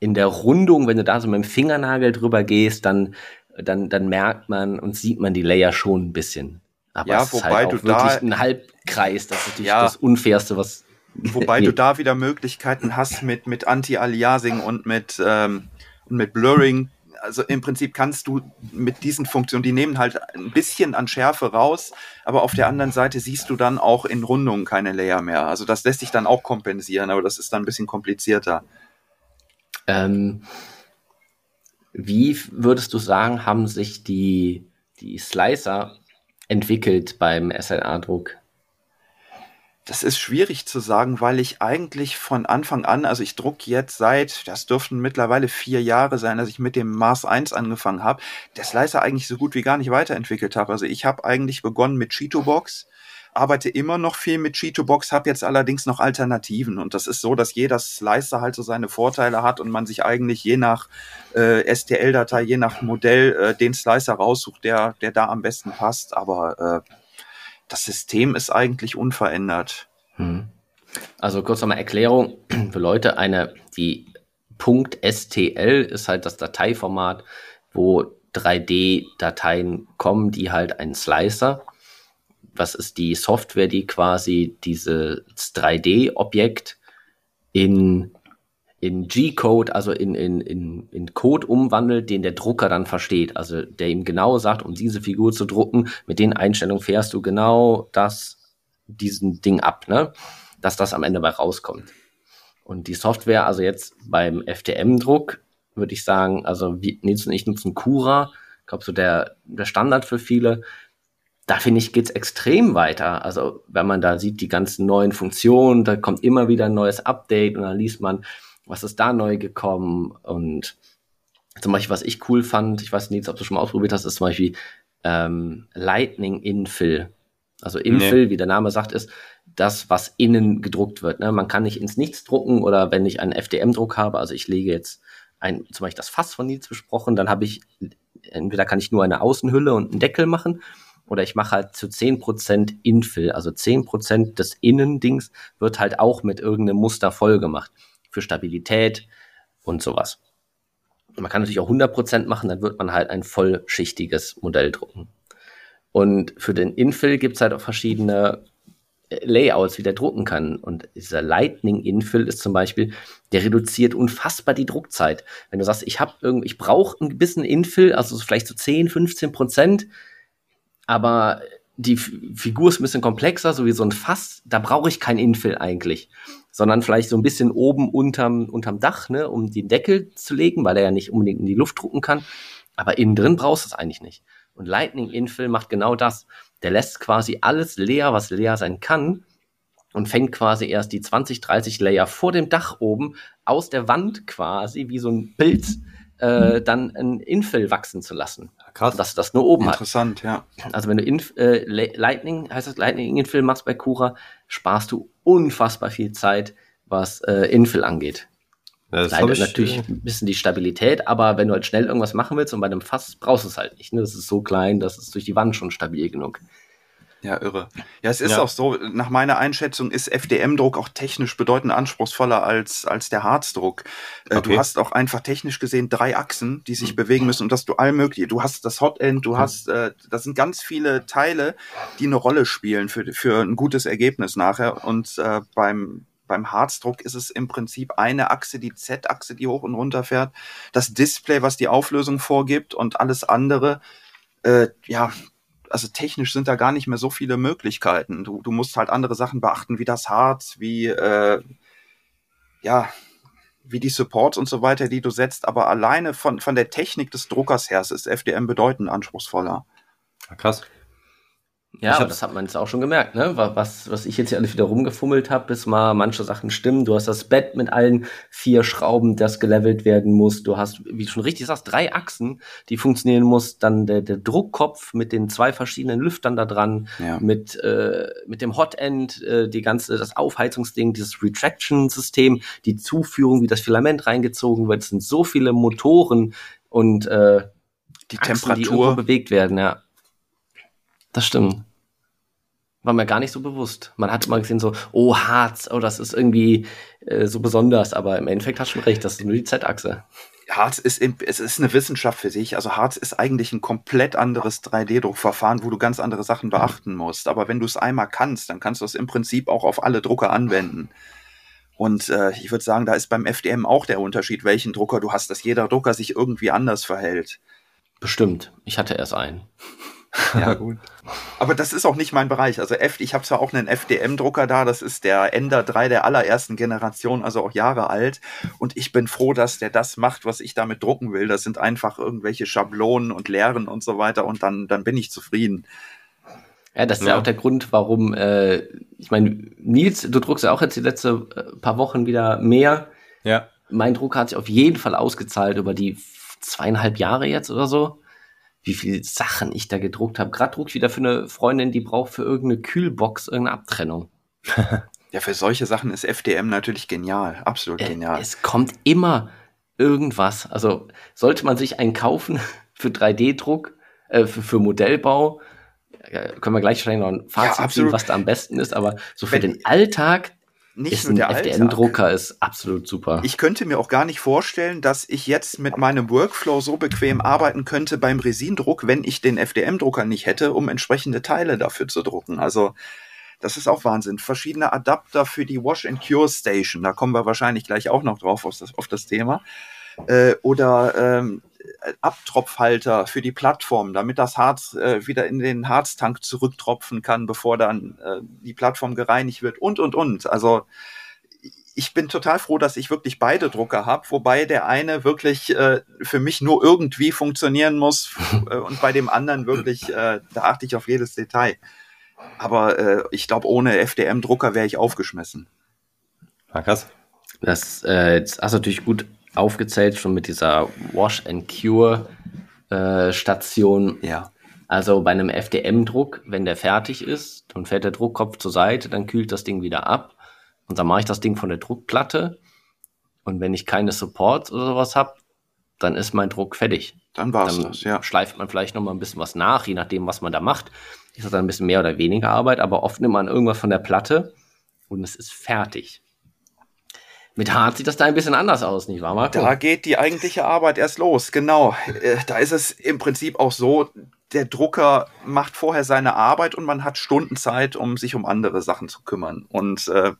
in der Rundung, wenn du da so mit dem Fingernagel drüber gehst, dann, dann, dann merkt man und sieht man die Layer schon ein bisschen. Aber ja, es ist halt auch wirklich ein Halbkreis. Das ist natürlich ja, das Unfairste, was. Wobei du da wieder Möglichkeiten hast mit, mit Anti-Aliasing und mit, ähm, mit Blurring. Also im Prinzip kannst du mit diesen Funktionen, die nehmen halt ein bisschen an Schärfe raus, aber auf der anderen Seite siehst du dann auch in Rundungen keine Layer mehr. Also das lässt sich dann auch kompensieren, aber das ist dann ein bisschen komplizierter. Ähm, wie würdest du sagen, haben sich die, die Slicer entwickelt beim SLA-Druck? Das ist schwierig zu sagen, weil ich eigentlich von Anfang an, also ich druck jetzt seit, das dürften mittlerweile vier Jahre sein, als ich mit dem Mars 1 angefangen habe, der Slicer eigentlich so gut wie gar nicht weiterentwickelt habe. Also ich habe eigentlich begonnen mit Cheeto-Box, arbeite immer noch viel mit Cheeto-Box, habe jetzt allerdings noch Alternativen. Und das ist so, dass jeder Slicer halt so seine Vorteile hat und man sich eigentlich je nach äh, STL-Datei, je nach Modell äh, den Slicer raussucht, der, der da am besten passt. Aber äh, das System ist eigentlich unverändert. Hm. Also kurz nochmal Erklärung für Leute, eine, die .stl ist halt das Dateiformat, wo 3D-Dateien kommen, die halt einen Slicer was ist die Software, die quasi dieses 3D-Objekt in, in G-Code, also in, in, in, in Code umwandelt, den der Drucker dann versteht. Also der ihm genau sagt, um diese Figur zu drucken, mit den Einstellungen fährst du genau das, diesen Ding ab, ne? Dass das am Ende bei rauskommt. Und die Software, also jetzt beim FDM-Druck, würde ich sagen, also wir nutzen, ich nutzen Cura, ich glaube so der, der Standard für viele, da finde ich, geht's extrem weiter. Also, wenn man da sieht, die ganzen neuen Funktionen, da kommt immer wieder ein neues Update und dann liest man, was ist da neu gekommen. Und zum Beispiel, was ich cool fand, ich weiß nicht, ob du schon mal ausprobiert hast, ist zum Beispiel ähm, Lightning Infill. Also Infill, nee. wie der Name sagt, ist das, was innen gedruckt wird. Ne? Man kann nicht ins Nichts drucken oder wenn ich einen FDM-Druck habe, also ich lege jetzt ein, zum Beispiel das Fass von Nils besprochen, dann habe ich, entweder kann ich nur eine Außenhülle und einen Deckel machen oder ich mache halt zu 10% Infill, also 10% des Innendings wird halt auch mit irgendeinem Muster voll gemacht. Für Stabilität und sowas. Man kann natürlich auch 100% machen, dann wird man halt ein vollschichtiges Modell drucken. Und für den Infill gibt es halt auch verschiedene äh, Layouts, wie der drucken kann. Und dieser Lightning Infill ist zum Beispiel, der reduziert unfassbar die Druckzeit. Wenn du sagst, ich habe irgendwie, ich brauche ein bisschen Infill, also vielleicht so 10, 15 Prozent, aber die Figur ist ein bisschen komplexer, so wie so ein Fass, da brauche ich kein Infill eigentlich, sondern vielleicht so ein bisschen oben unterm, unterm Dach, ne, um den Deckel zu legen, weil er ja nicht unbedingt in die Luft drucken kann. Aber innen drin brauchst du es eigentlich nicht. Und Lightning Infill macht genau das. Der lässt quasi alles leer, was leer sein kann und fängt quasi erst die 20, 30 Layer vor dem Dach oben aus der Wand quasi wie so ein Pilz äh, dann ein Infill wachsen zu lassen. Krass. Dass das nur oben Interessant, hat. ja. Also wenn du Inf äh, Lightning, heißt das Lightning Infill machst bei Cura, sparst du unfassbar viel Zeit, was äh, Infill angeht. Ja, das natürlich äh, ein bisschen die Stabilität, aber wenn du halt schnell irgendwas machen willst und bei einem Fass brauchst du es halt nicht. Ne? Das ist so klein, das ist durch die Wand schon stabil genug. Ja, irre. Ja, es ist ja. auch so, nach meiner Einschätzung ist FDM-Druck auch technisch bedeutend anspruchsvoller als, als der Harzdruck. Äh, okay. Du hast auch einfach technisch gesehen drei Achsen, die sich mhm. bewegen müssen und dass du all mögliche, du hast das Hotend, du mhm. hast, äh, das sind ganz viele Teile, die eine Rolle spielen für, für ein gutes Ergebnis nachher und äh, beim, beim Harzdruck ist es im Prinzip eine Achse, die Z-Achse, die hoch und runter fährt, das Display, was die Auflösung vorgibt und alles andere, äh, ja, also technisch sind da gar nicht mehr so viele Möglichkeiten. Du, du musst halt andere Sachen beachten, wie das Harz, wie, äh, ja, wie die Supports und so weiter, die du setzt, aber alleine von, von der Technik des Druckers her ist FDM bedeutend anspruchsvoller. Krass. Ja, aber das hat man jetzt auch schon gemerkt, ne? Was, was ich jetzt hier alles wieder rumgefummelt habe, bis mal manche Sachen stimmen. Du hast das Bett mit allen vier Schrauben, das gelevelt werden muss. Du hast, wie du schon richtig sagst, drei Achsen, die funktionieren muss. Dann der, der Druckkopf mit den zwei verschiedenen Lüftern da dran, ja. mit, äh, mit dem Hotend, äh, die ganze, das Aufheizungsding, dieses Retraction-System, die Zuführung, wie das Filament reingezogen wird. Es sind so viele Motoren und äh, die Achsen, Temperatur die bewegt werden, ja. Das stimmt war mir gar nicht so bewusst. Man hat immer gesehen so, oh Harz, oh das ist irgendwie äh, so besonders, aber im Endeffekt hast du schon recht, das ist nur die Z-Achse. Harz ist, es ist eine Wissenschaft für sich. Also Harz ist eigentlich ein komplett anderes 3D-Druckverfahren, wo du ganz andere Sachen beachten musst. Aber wenn du es einmal kannst, dann kannst du es im Prinzip auch auf alle Drucker anwenden. Und äh, ich würde sagen, da ist beim FDM auch der Unterschied, welchen Drucker du hast, dass jeder Drucker sich irgendwie anders verhält. Bestimmt. Ich hatte erst einen. Ja, gut. Aber das ist auch nicht mein Bereich. Also F, ich habe zwar auch einen FDM-Drucker da, das ist der Ender 3 der allerersten Generation, also auch Jahre alt. Und ich bin froh, dass der das macht, was ich damit drucken will. Das sind einfach irgendwelche Schablonen und Lehren und so weiter. Und dann, dann bin ich zufrieden. Ja, das ist ja, ja auch der Grund, warum, äh, ich meine, Nils, du druckst ja auch jetzt die letzten äh, paar Wochen wieder mehr. Ja. Mein Druck hat sich auf jeden Fall ausgezahlt über die zweieinhalb Jahre jetzt oder so wie viele Sachen ich da gedruckt habe. Gerade druck ich wieder für eine Freundin, die braucht für irgendeine Kühlbox irgendeine Abtrennung. ja, für solche Sachen ist FDM natürlich genial. Absolut äh, genial. Es kommt immer irgendwas. Also sollte man sich einen kaufen für 3D-Druck, äh, für, für Modellbau, äh, können wir gleich noch ein Fazit ja, ziehen, was da am besten ist, aber so für Wenn, den Alltag nicht ist nur der FDM-Drucker ist absolut super. Ich könnte mir auch gar nicht vorstellen, dass ich jetzt mit meinem Workflow so bequem arbeiten könnte beim Resindruck, wenn ich den FDM-Drucker nicht hätte, um entsprechende Teile dafür zu drucken. Also das ist auch Wahnsinn. Verschiedene Adapter für die Wash and Cure Station, da kommen wir wahrscheinlich gleich auch noch drauf auf das, auf das Thema. Äh, oder ähm, Abtropfhalter für die Plattform, damit das Harz äh, wieder in den Harztank zurücktropfen kann, bevor dann äh, die Plattform gereinigt wird und, und, und. Also ich bin total froh, dass ich wirklich beide Drucker habe, wobei der eine wirklich äh, für mich nur irgendwie funktionieren muss äh, und bei dem anderen wirklich, äh, da achte ich auf jedes Detail. Aber äh, ich glaube, ohne FDM-Drucker wäre ich aufgeschmissen. Ah, krass. Das äh, jetzt hast du natürlich gut aufgezählt, schon mit dieser Wash and Cure äh, Station. Ja. Also bei einem FDM-Druck, wenn der fertig ist, dann fährt der Druckkopf zur Seite, dann kühlt das Ding wieder ab und dann mache ich das Ding von der Druckplatte und wenn ich keine Supports oder sowas habe, dann ist mein Druck fertig. Dann war's dann das, ja. Schleift man vielleicht noch mal ein bisschen was nach, je nachdem, was man da macht. Ist das dann ein bisschen mehr oder weniger Arbeit, aber oft nimmt man irgendwas von der Platte und es ist fertig. Mit Harz sieht das da ein bisschen anders aus, nicht wahr, Marco? Da geht die eigentliche Arbeit erst los, genau. Äh, da ist es im Prinzip auch so, der Drucker macht vorher seine Arbeit und man hat Stunden Zeit, um sich um andere Sachen zu kümmern. Und äh,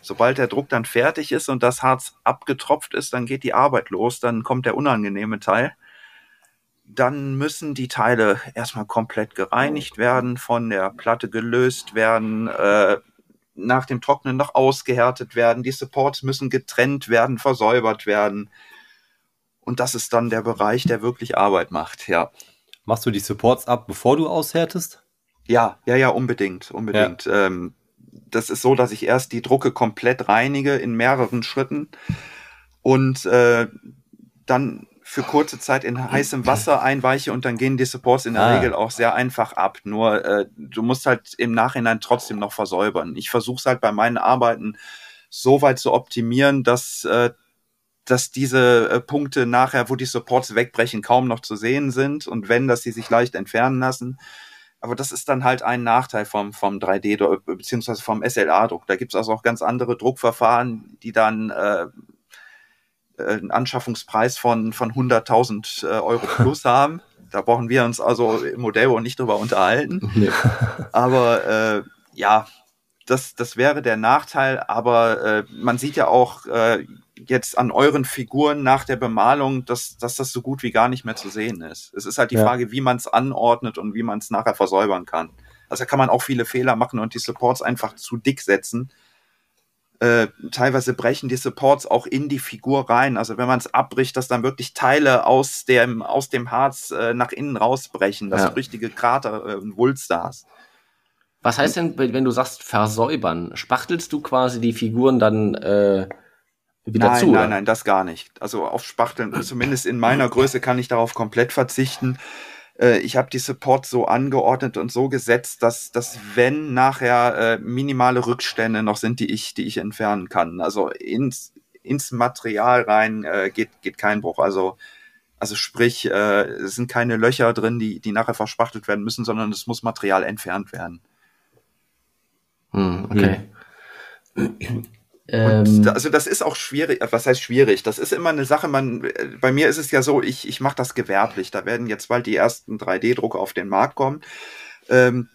sobald der Druck dann fertig ist und das Harz abgetropft ist, dann geht die Arbeit los, dann kommt der unangenehme Teil. Dann müssen die Teile erstmal komplett gereinigt werden, von der Platte gelöst werden, äh, nach dem Trocknen noch ausgehärtet werden. Die Supports müssen getrennt werden, versäubert werden. Und das ist dann der Bereich, der wirklich Arbeit macht, ja. Machst du die Supports ab, bevor du aushärtest? Ja, ja, ja, unbedingt, unbedingt. Ja. Ähm, das ist so, dass ich erst die Drucke komplett reinige in mehreren Schritten und äh, dann für kurze Zeit in heißem Wasser einweiche und dann gehen die Supports in der ah. Regel auch sehr einfach ab. Nur äh, du musst halt im Nachhinein trotzdem noch versäubern. Ich versuche es halt bei meinen Arbeiten so weit zu optimieren, dass, äh, dass diese äh, Punkte nachher, wo die Supports wegbrechen, kaum noch zu sehen sind und wenn, dass sie sich leicht entfernen lassen. Aber das ist dann halt ein Nachteil vom, vom 3D- beziehungsweise vom SLA-Druck. Da gibt es also auch ganz andere Druckverfahren, die dann äh, äh, einen Anschaffungspreis von, von 100.000 äh, Euro plus haben. Da brauchen wir uns also im Modellbau nicht drüber unterhalten. Nee. Aber äh, ja, das, das wäre der Nachteil. Aber äh, man sieht ja auch äh, jetzt an euren Figuren nach der Bemalung, dass, dass das so gut wie gar nicht mehr zu sehen ist. Es ist halt die ja. Frage, wie man es anordnet und wie man es nachher versäubern kann. Also da kann man auch viele Fehler machen und die Supports einfach zu dick setzen äh, teilweise brechen die Supports auch in die Figur rein. Also wenn man es abbricht, dass dann wirklich Teile aus dem, aus dem Harz äh, nach innen rausbrechen, dass ja. du richtige Krater äh, und Wulster hast. Was heißt denn, wenn du sagst versäubern? Spachtelst du quasi die Figuren dann äh, wieder nein, zu? Nein, nein, nein, das gar nicht. Also auf Spachteln, zumindest in meiner Größe kann ich darauf komplett verzichten. Äh, ich habe die Supports so angeordnet und so gesetzt, dass, dass wenn nachher äh, minimale Rückstände noch sind, die ich, die ich entfernen kann. Also ins, ins Material rein äh, geht, geht kein Bruch. Also, also sprich, äh, es sind keine Löcher drin, die, die nachher verspachtelt werden müssen, sondern es muss Material entfernt werden. Hm, okay. Hm. Ähm, also das ist auch schwierig, was heißt schwierig? Das ist immer eine Sache, man, bei mir ist es ja so, ich, ich mache das gewerblich. Da werden jetzt bald die ersten 3D-Drucke auf den Markt kommen. Ähm,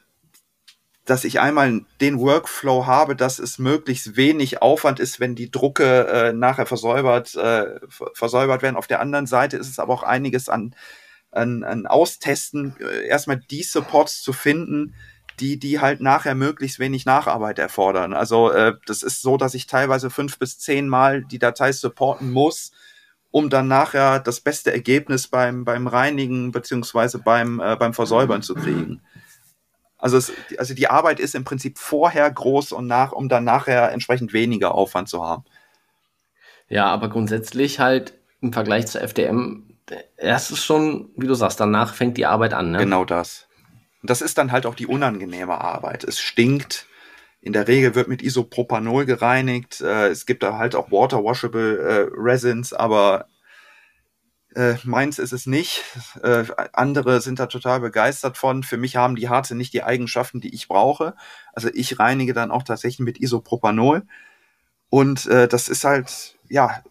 dass ich einmal den Workflow habe, dass es möglichst wenig Aufwand ist, wenn die Drucke äh, nachher versäubert, äh, versäubert werden. Auf der anderen Seite ist es aber auch einiges an, an, an Austesten, äh, erstmal die Supports zu finden, die, die halt nachher möglichst wenig Nacharbeit erfordern. Also äh, das ist so, dass ich teilweise fünf bis zehn Mal die Datei supporten muss, um dann nachher das beste Ergebnis beim, beim Reinigen beziehungsweise beim, äh, beim Versäubern zu kriegen. Also, es, also die Arbeit ist im Prinzip vorher groß und nach, um dann nachher entsprechend weniger Aufwand zu haben. Ja, aber grundsätzlich halt im Vergleich zur FDM, erst ist schon, wie du sagst, danach fängt die Arbeit an. Ne? Genau das. Und das ist dann halt auch die unangenehme Arbeit. Es stinkt. In der Regel wird mit Isopropanol gereinigt. Äh, es gibt da halt auch water-washable äh, Resins, aber äh, meins ist es nicht. Äh, andere sind da total begeistert von. Für mich haben die Harze nicht die Eigenschaften, die ich brauche. Also ich reinige dann auch tatsächlich mit Isopropanol. Und äh, das ist halt, ja,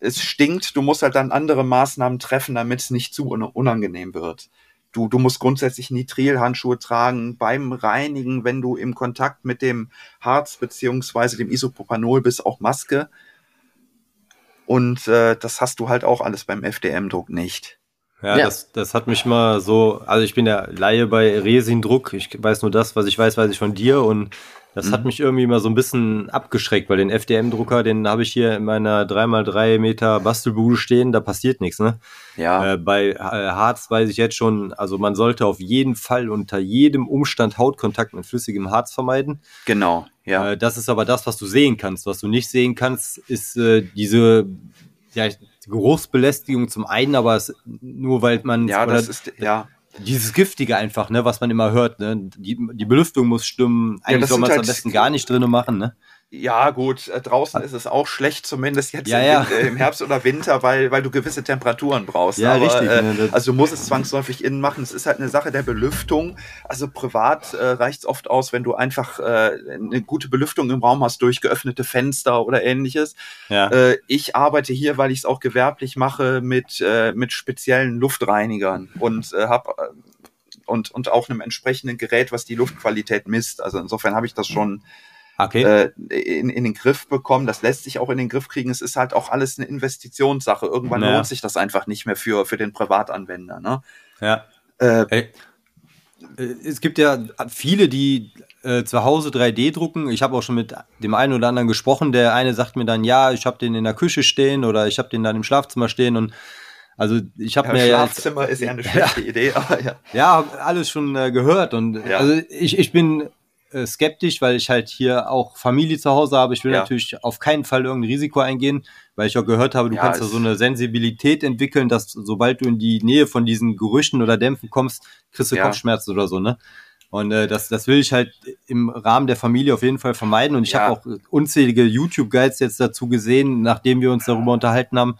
es stinkt. Du musst halt dann andere Maßnahmen treffen, damit es nicht zu unangenehm wird. Du, du musst grundsätzlich Nitrilhandschuhe tragen beim Reinigen, wenn du im Kontakt mit dem Harz beziehungsweise dem Isopropanol bist, auch Maske. Und äh, das hast du halt auch alles beim FDM-Druck nicht. Ja, ja, Das, das hat mich mal so, also ich bin der Laie bei Resin-Druck. Ich weiß nur das, was ich weiß, weiß ich von dir. Und das mhm. hat mich irgendwie mal so ein bisschen abgeschreckt, weil den FDM-Drucker, den habe ich hier in meiner 3x3 Meter Bastelbude stehen, da passiert nichts, ne? Ja. Äh, bei äh, Harz weiß ich jetzt schon, also man sollte auf jeden Fall unter jedem Umstand Hautkontakt mit flüssigem Harz vermeiden. Genau, ja. Äh, das ist aber das, was du sehen kannst. Was du nicht sehen kannst, ist äh, diese ja, Geruchsbelästigung zum einen, aber es, nur weil man ja, das ist ja dieses Giftige einfach, ne, was man immer hört, ne? Die, die Belüftung muss stimmen. Eigentlich ja, soll man es halt am besten gar nicht drinnen machen, ne? Ja, gut, äh, draußen ist es auch schlecht, zumindest jetzt ja, im, ja. Äh, im, Herbst oder Winter, weil, weil du gewisse Temperaturen brauchst. Ja, Aber, richtig. Äh, ne, also du musst es zwangsläufig innen machen. Es ist halt eine Sache der Belüftung. Also privat äh, reicht es oft aus, wenn du einfach äh, eine gute Belüftung im Raum hast durch geöffnete Fenster oder ähnliches. ja. Äh, ich arbeite hier, weil ich es auch gewerblich mache, mit, äh, mit speziellen Luftreinigern und äh, habe und, und auch einem entsprechenden Gerät, was die Luftqualität misst. Also insofern habe ich das schon okay. äh, in, in den Griff bekommen. Das lässt sich auch in den Griff kriegen. Es ist halt auch alles eine Investitionssache. Irgendwann Ja. lohnt sich das einfach nicht mehr für, für den Privatanwender. Ne? ja. Äh, Ey, äh, es gibt ja viele, die äh, zu Hause 3D drucken. Ich habe auch schon mit dem einen oder anderen gesprochen. Der eine sagt mir dann, ja, ich habe den in der Küche stehen oder ich habe den dann im Schlafzimmer stehen und also ich habe ja, mir ja jetzt, Schlafzimmer ist ja eine schlechte Idee, aber ja. ja alles schon äh, gehört und Ja. also ich, ich bin äh, skeptisch, weil ich halt hier auch Familie zu Hause habe. Ich will Ja. natürlich auf keinen Fall irgendein Risiko eingehen, weil ich auch gehört habe, du Ja, kannst da so eine Sensibilität entwickeln, dass sobald du in die Nähe von diesen Gerüchen oder Dämpfen kommst, kriegst du Ja. Kopfschmerzen oder so, ne? Und äh, das, das will ich halt im Rahmen der Familie auf jeden Fall vermeiden. Und ich habe auch unzählige YouTube-Guides jetzt dazu gesehen, nachdem wir uns darüber unterhalten haben.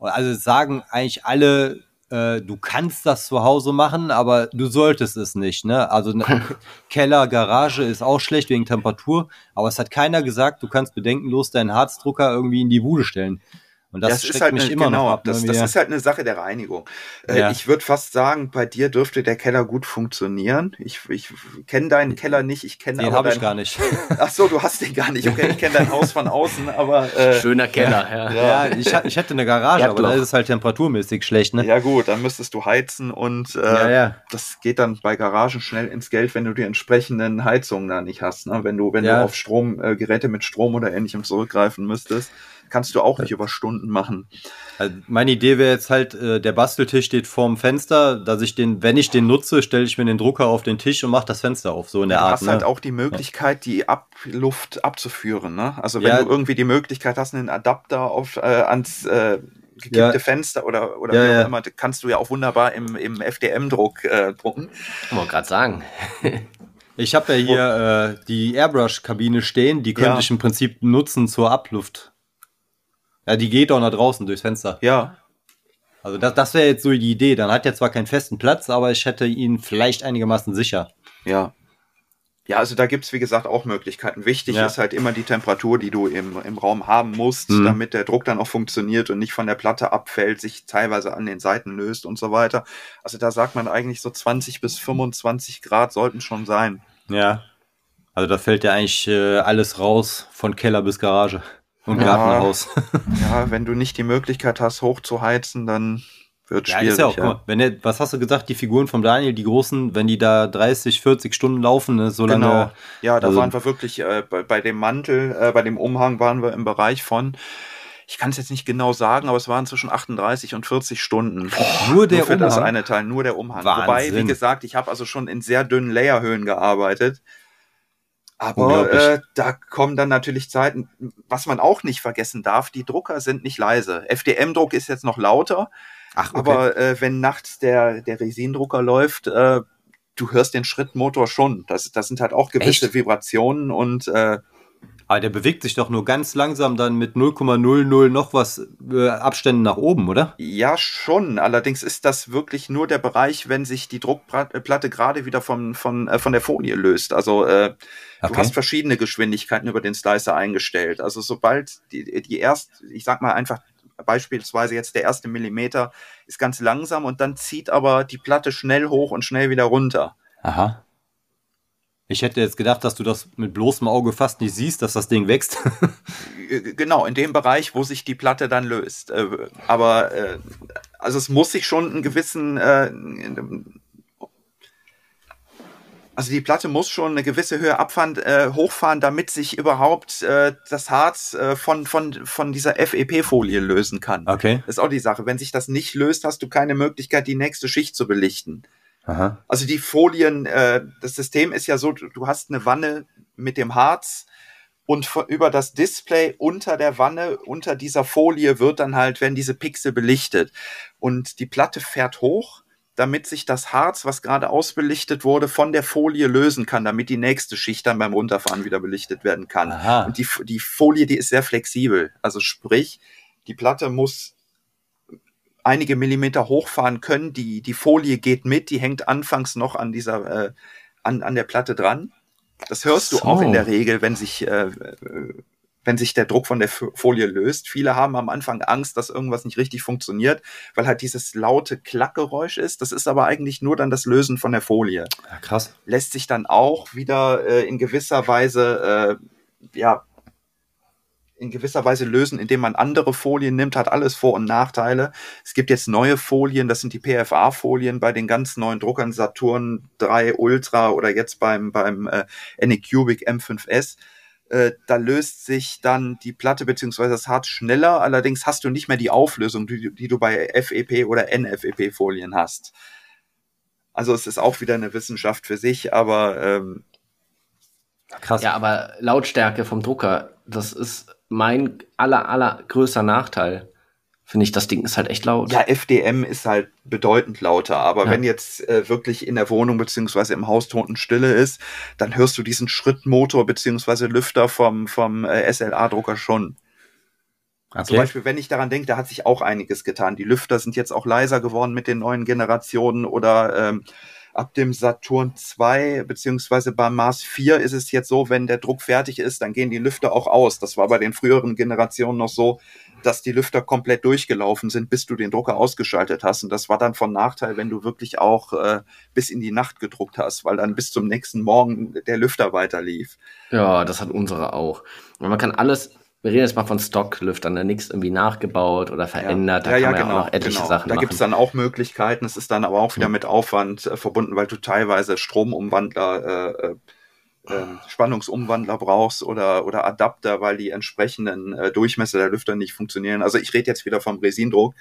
Also sagen eigentlich alle, äh, du kannst das zu Hause machen, aber du solltest es nicht. Ne? Also ne, Keller, Garage ist auch schlecht wegen Temperatur, aber es hat keiner gesagt, du kannst bedenkenlos deinen Harzdrucker irgendwie in die Bude stellen. Und das, Das, ist halt mich eine, immer genau, noch ab. das, ne, das wie- ist halt eine Sache der Reinigung. Äh, Ja. Ich würde fast sagen, bei dir dürfte der Keller gut funktionieren. Ich, ich kenne deinen Keller nicht, ich kenne den habe ich gar nicht. Ach so, du hast den gar nicht. Okay, ich kenne dein Haus von außen, aber äh, Schöner Keller, ja. ja, ich, ha- ich hätte eine Garage, aber da ist es halt temperaturmäßig schlecht. Ne? ja gut, dann müsstest du heizen und äh, Ja, ja. das geht dann bei Garagen schnell ins Geld, wenn du die entsprechenden Heizungen da nicht hast. Ne? Wenn du, wenn Ja. du auf Strom, äh, Geräte mit Strom oder ähnlichem zurückgreifen müsstest, kannst du auch nicht über Stunden machen. Also meine Idee wäre jetzt halt, äh, der Basteltisch steht vorm Fenster, dass ich den, wenn ich den nutze, stelle ich mir den Drucker auf den Tisch und mache das Fenster auf, so in der Du Art. hast halt Ne? auch die Möglichkeit, die Abluft abzuführen. Ne? Also wenn Ja. du irgendwie die Möglichkeit hast, einen Adapter auf, äh, ans äh, gekippte Ja. Fenster oder, oder Ja, wie auch ja. immer, kannst du ja auch wunderbar im, im FDM-Druck äh, drucken. Wollte gerade sagen. Ich habe ja hier äh, die Airbrush-Kabine stehen, die könnte Ja. ich im Prinzip nutzen zur Abluft. Ja, die geht auch nach draußen durchs Fenster. Ja, Also das, das wäre jetzt so die Idee. Dann hat er zwar keinen festen Platz, aber ich hätte ihn vielleicht einigermaßen sicher. ja. Ja, also da gibt's wie gesagt, auch Möglichkeiten. Wichtig Ja. ist halt immer die Temperatur, die du im, im Raum haben musst, Mhm. damit der Druck dann auch funktioniert und nicht von der Platte abfällt, sich teilweise an den Seiten löst und so weiter. Also da sagt man eigentlich so 20 bis 25 Grad sollten schon sein. Ja. Also da fällt ja eigentlich äh, alles raus, von Keller bis Garage und Ja. Gartenhaus. Ja, wenn du nicht die Möglichkeit hast, hochzuheizen, dann wird Ja, schwierig. ist ja auch, guck mal, wenn der, was hast du gesagt, die Figuren vom Daniel, die großen, wenn die da 30, 40 Stunden laufen, ne, so lange. Genau. Ja, da also- waren wir wirklich äh, bei, bei dem Mantel, äh, bei dem Umhang waren wir im Bereich von, ich kann es jetzt nicht genau sagen, aber es waren zwischen 38 und 40 Stunden. Nur der nur für das Umhang? eine Teil, nur der Umhang. Wahnsinn. Wobei, wie gesagt, ich habe also schon in sehr dünnen Layerhöhen gearbeitet. Aber äh, da kommen dann natürlich Zeiten, was man auch nicht vergessen darf, die Drucker sind nicht leise. FDM-Druck ist jetzt noch lauter, Ach, okay. aber äh, wenn nachts der, der Resindrucker läuft, äh, du hörst den Schrittmotor schon. Das, das sind halt auch gewisse Echt? Vibrationen und äh, Aber der bewegt sich doch nur ganz langsam dann mit 0,00 noch was äh, Abständen nach oben, oder? ja schon. Allerdings ist das wirklich nur der Bereich, wenn sich die Druckplatte gerade wieder von, von, äh, von der Folie löst. Also äh, du Okay. hast verschiedene Geschwindigkeiten über den Slicer eingestellt. Also sobald die, die erst, ich sag mal einfach beispielsweise jetzt der erste Millimeter ist ganz langsam und dann zieht aber die Platte schnell hoch und schnell wieder runter. Aha. Ich hätte jetzt gedacht, dass du das mit bloßem Auge fast nicht siehst, dass das Ding wächst. Äh, Genau, in dem Bereich, wo sich die Platte dann löst. Äh, Aber äh, also es muss sich schon einen gewissen, also die Platte muss schon eine gewisse Höhe abfahren, äh, hochfahren, damit sich überhaupt äh, das Harz äh, von, von, von dieser FEP-Folie lösen kann. Okay. Das ist auch die Sache. Wenn sich das nicht löst, hast du keine Möglichkeit, die nächste Schicht zu belichten. Aha. Also die Folien, äh, das System ist ja so, du hast eine Wanne mit dem Harz und von- über das Display unter der Wanne, unter dieser Folie wird dann halt, werden diese Pixel belichtet. Und die Platte fährt hoch, damit sich das Harz, was gerade ausbelichtet wurde, von der Folie lösen kann, damit die nächste Schicht dann beim Runterfahren wieder belichtet werden kann. Aha. Und die, die Folie, die ist sehr flexibel. Also sprich, die Platte muss einige Millimeter hochfahren können. Die, die Folie geht mit, die hängt anfangs noch an dieser, äh, an, an der Platte dran. Das hörst so. du auch in der Regel, wenn sich, äh, wenn sich der Druck von der Folie löst. Viele haben am Anfang Angst, dass irgendwas nicht richtig funktioniert, weil halt dieses laute Klackgeräusch ist. Das ist aber eigentlich nur dann das Lösen von der Folie. Ja, krass. Lässt sich dann auch wieder äh, in gewisser Weise äh, ja, in gewisser Weise lösen, indem man andere Folien nimmt, hat alles Vor- und Nachteile. Es gibt jetzt neue Folien, das sind die PFA-Folien bei den ganz neuen Druckern Saturn 3 Ultra oder jetzt beim, beim äh, Anycubic M5S. Äh, da löst sich dann die Platte beziehungsweise das Harz schneller, allerdings hast du nicht mehr die Auflösung, die, die du bei FEP oder NFEP-Folien hast. Also es ist auch wieder eine Wissenschaft für sich, aber ähm, Krass. Ja, aber Lautstärke vom Drucker, das ist mein aller, aller größter Nachteil. Finde ich, das Ding ist halt echt laut. Ja, FDM ist halt bedeutend lauter, aber ja. wenn jetzt äh, wirklich in der Wohnung beziehungsweise im Haus Totenstille ist, dann hörst du diesen Schrittmotor beziehungsweise Lüfter vom, vom äh, SLA-Drucker schon. Okay. Zum Beispiel, wenn ich daran denke, da hat sich auch einiges getan. Die Lüfter sind jetzt auch leiser geworden mit den neuen Generationen oder ähm, ab dem Saturn 2 beziehungsweise beim Mars 4 ist es jetzt so, wenn der Druck fertig ist, dann gehen die Lüfter auch aus. Das war bei den früheren Generationen noch so, dass die Lüfter komplett durchgelaufen sind, bis du den Drucker ausgeschaltet hast. Und das war dann von Nachteil, wenn du wirklich auch äh, bis in die Nacht gedruckt hast, weil dann bis zum nächsten Morgen der Lüfter weiter lief. Ja, das hat unsere auch. Und man kann alles wir reden jetzt mal von Stocklüftern, da nichts irgendwie nachgebaut oder verändert. Ja, da ja, kann man ja, genau, auch etliche genau. Sachen Da gibt es dann auch Möglichkeiten. Es ist dann aber auch wieder hm. mit Aufwand äh, verbunden, weil du teilweise Stromumwandler, äh, äh, ähm, Spannungsumwandler brauchst oder, oder Adapter, weil die entsprechenden äh, Durchmesser der Lüfter nicht funktionieren. Also ich rede jetzt wieder vom Resindruck.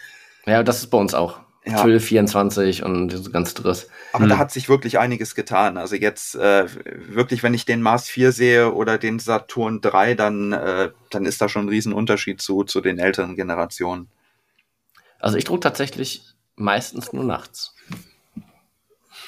Ja, das ist bei uns auch ja. Füll 24 und so ganz Driss. Aber hm. da hat sich wirklich einiges getan. Also jetzt äh, wirklich, wenn ich den Mars 4 sehe oder den Saturn 3, dann, äh, dann ist da schon ein Riesenunterschied zu, zu den älteren Generationen. Also ich druck tatsächlich meistens nur nachts.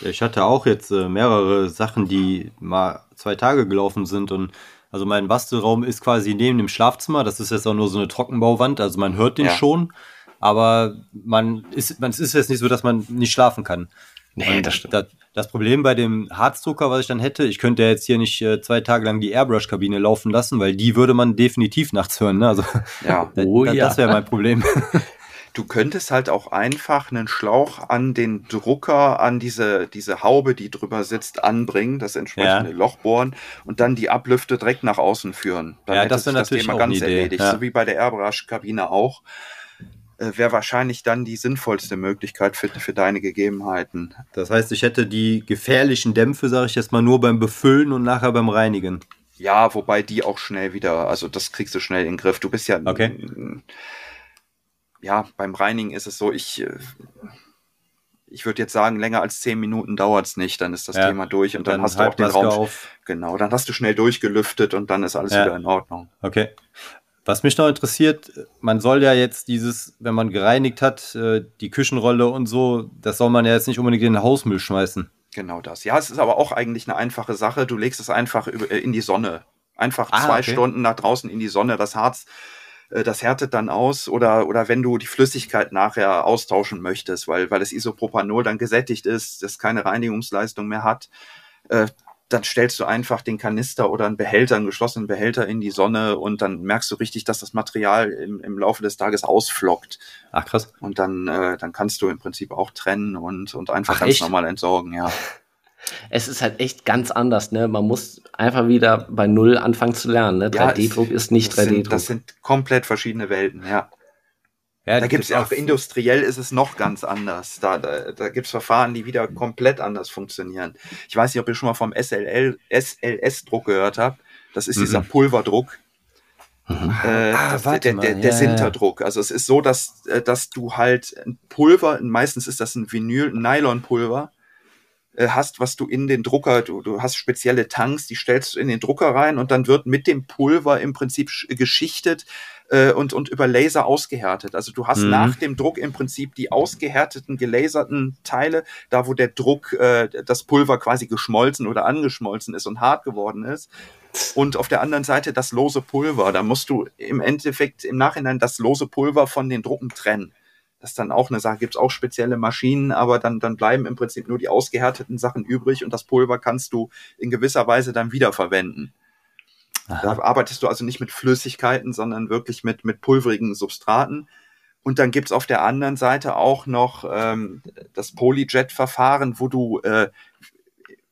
Ich hatte auch jetzt äh, mehrere Sachen, die mal zwei Tage gelaufen sind und also mein Bastelraum ist quasi neben dem Schlafzimmer. Das ist jetzt auch nur so eine Trockenbauwand, also man hört den ja. schon aber man ist, man, es ist jetzt nicht so, dass man nicht schlafen kann. Nee, Und das stimmt. Das, das, Problem bei dem Harzdrucker, was ich dann hätte, ich könnte jetzt hier nicht äh, zwei Tage lang die Airbrush-Kabine laufen lassen, weil die würde man definitiv nachts hören. Ne? Also, ja. oh, da, ja. das wäre mein Problem. Du könntest halt auch einfach einen Schlauch an den Drucker, an diese, diese Haube, die drüber sitzt, anbringen, das entsprechende ja. Loch bohren und dann die Ablüfte direkt nach außen führen. Dann ja, das wäre natürlich das Thema ganz erledigt, ja. so wie bei der Airbrush-Kabine auch äh, wäre wahrscheinlich dann die sinnvollste Möglichkeit für, für deine Gegebenheiten. Das heißt, ich hätte die gefährlichen Dämpfe, sage ich jetzt mal, nur beim Befüllen und nachher beim Reinigen. Ja, wobei die auch schnell wieder, also das kriegst du schnell in den Griff. Du bist ja, okay. ja, beim Reinigen ist es so, ich, äh, ich würde jetzt sagen, länger als zehn Minuten dauert es nicht, dann ist das ja. Thema durch und dann, dann hast du auch den Raum. Auf. Genau, dann hast du schnell durchgelüftet und dann ist alles ja. wieder in Ordnung. Okay. Was mich noch interessiert, man soll ja jetzt dieses, wenn man gereinigt hat, äh, die Küchenrolle und so, das soll man ja jetzt nicht unbedingt in den Hausmüll schmeißen. Genau das. Ja, es ist aber auch eigentlich eine einfache Sache. Du legst es einfach äh, in die Sonne. Einfach ah, zwei okay. Stunden nach draußen in die Sonne. Das Harz, äh, das härtet dann aus. Oder, oder wenn du die Flüssigkeit nachher austauschen möchtest, weil, weil das Isopropanol dann gesättigt ist, das keine Reinigungsleistung mehr hat, dann stellst du einfach den Kanister oder einen Behälter, einen geschlossenen Behälter in die Sonne und dann merkst du richtig, dass das Material im, im Laufe des Tages ausflockt. Ach krass. Und dann, äh, dann kannst du im Prinzip auch trennen und, und einfach Ach, ganz echt? normal entsorgen, ja. Es ist halt echt ganz anders, ne? Man muss einfach wieder bei Null anfangen zu lernen, ne? 3D-Druck ist nicht 3D-Druck. Das sind komplett verschiedene Welten, ja. Ja, da gibt es auch industriell ist es noch ganz anders. Da, da, da gibt es Verfahren, die wieder komplett anders funktionieren. Ich weiß nicht, ob ihr schon mal vom SLL, SLS-Druck gehört habt. Das ist mhm. dieser Pulverdruck. Mhm. Äh, ah, das, der, der, der ja, Sinterdruck. Also es ist so, dass, äh, dass du halt Pulver, meistens ist das ein Vinyl, Nylonpulver, äh, hast, was du in den Drucker, du, du hast spezielle Tanks, die stellst du in den Drucker rein und dann wird mit dem Pulver im Prinzip geschichtet äh, und, und über Laser ausgehärtet. Also du hast mhm. nach dem Druck im Prinzip die ausgehärteten, gelaserten Teile, da wo der Druck, äh, das Pulver quasi geschmolzen oder angeschmolzen ist und hart geworden ist. Und auf der anderen Seite das lose Pulver. Da musst du im Endeffekt im Nachhinein das lose Pulver von den Drucken trennen. Das ist dann auch eine Sache, gibt es auch spezielle Maschinen, aber dann, dann bleiben im Prinzip nur die ausgehärteten Sachen übrig und das Pulver kannst du in gewisser Weise dann wiederverwenden. Aha. Da arbeitest du also nicht mit Flüssigkeiten, sondern wirklich mit, mit pulverigen Substraten. Und dann gibt's auf der anderen Seite auch noch ähm, das Polyjet-Verfahren, wo du äh,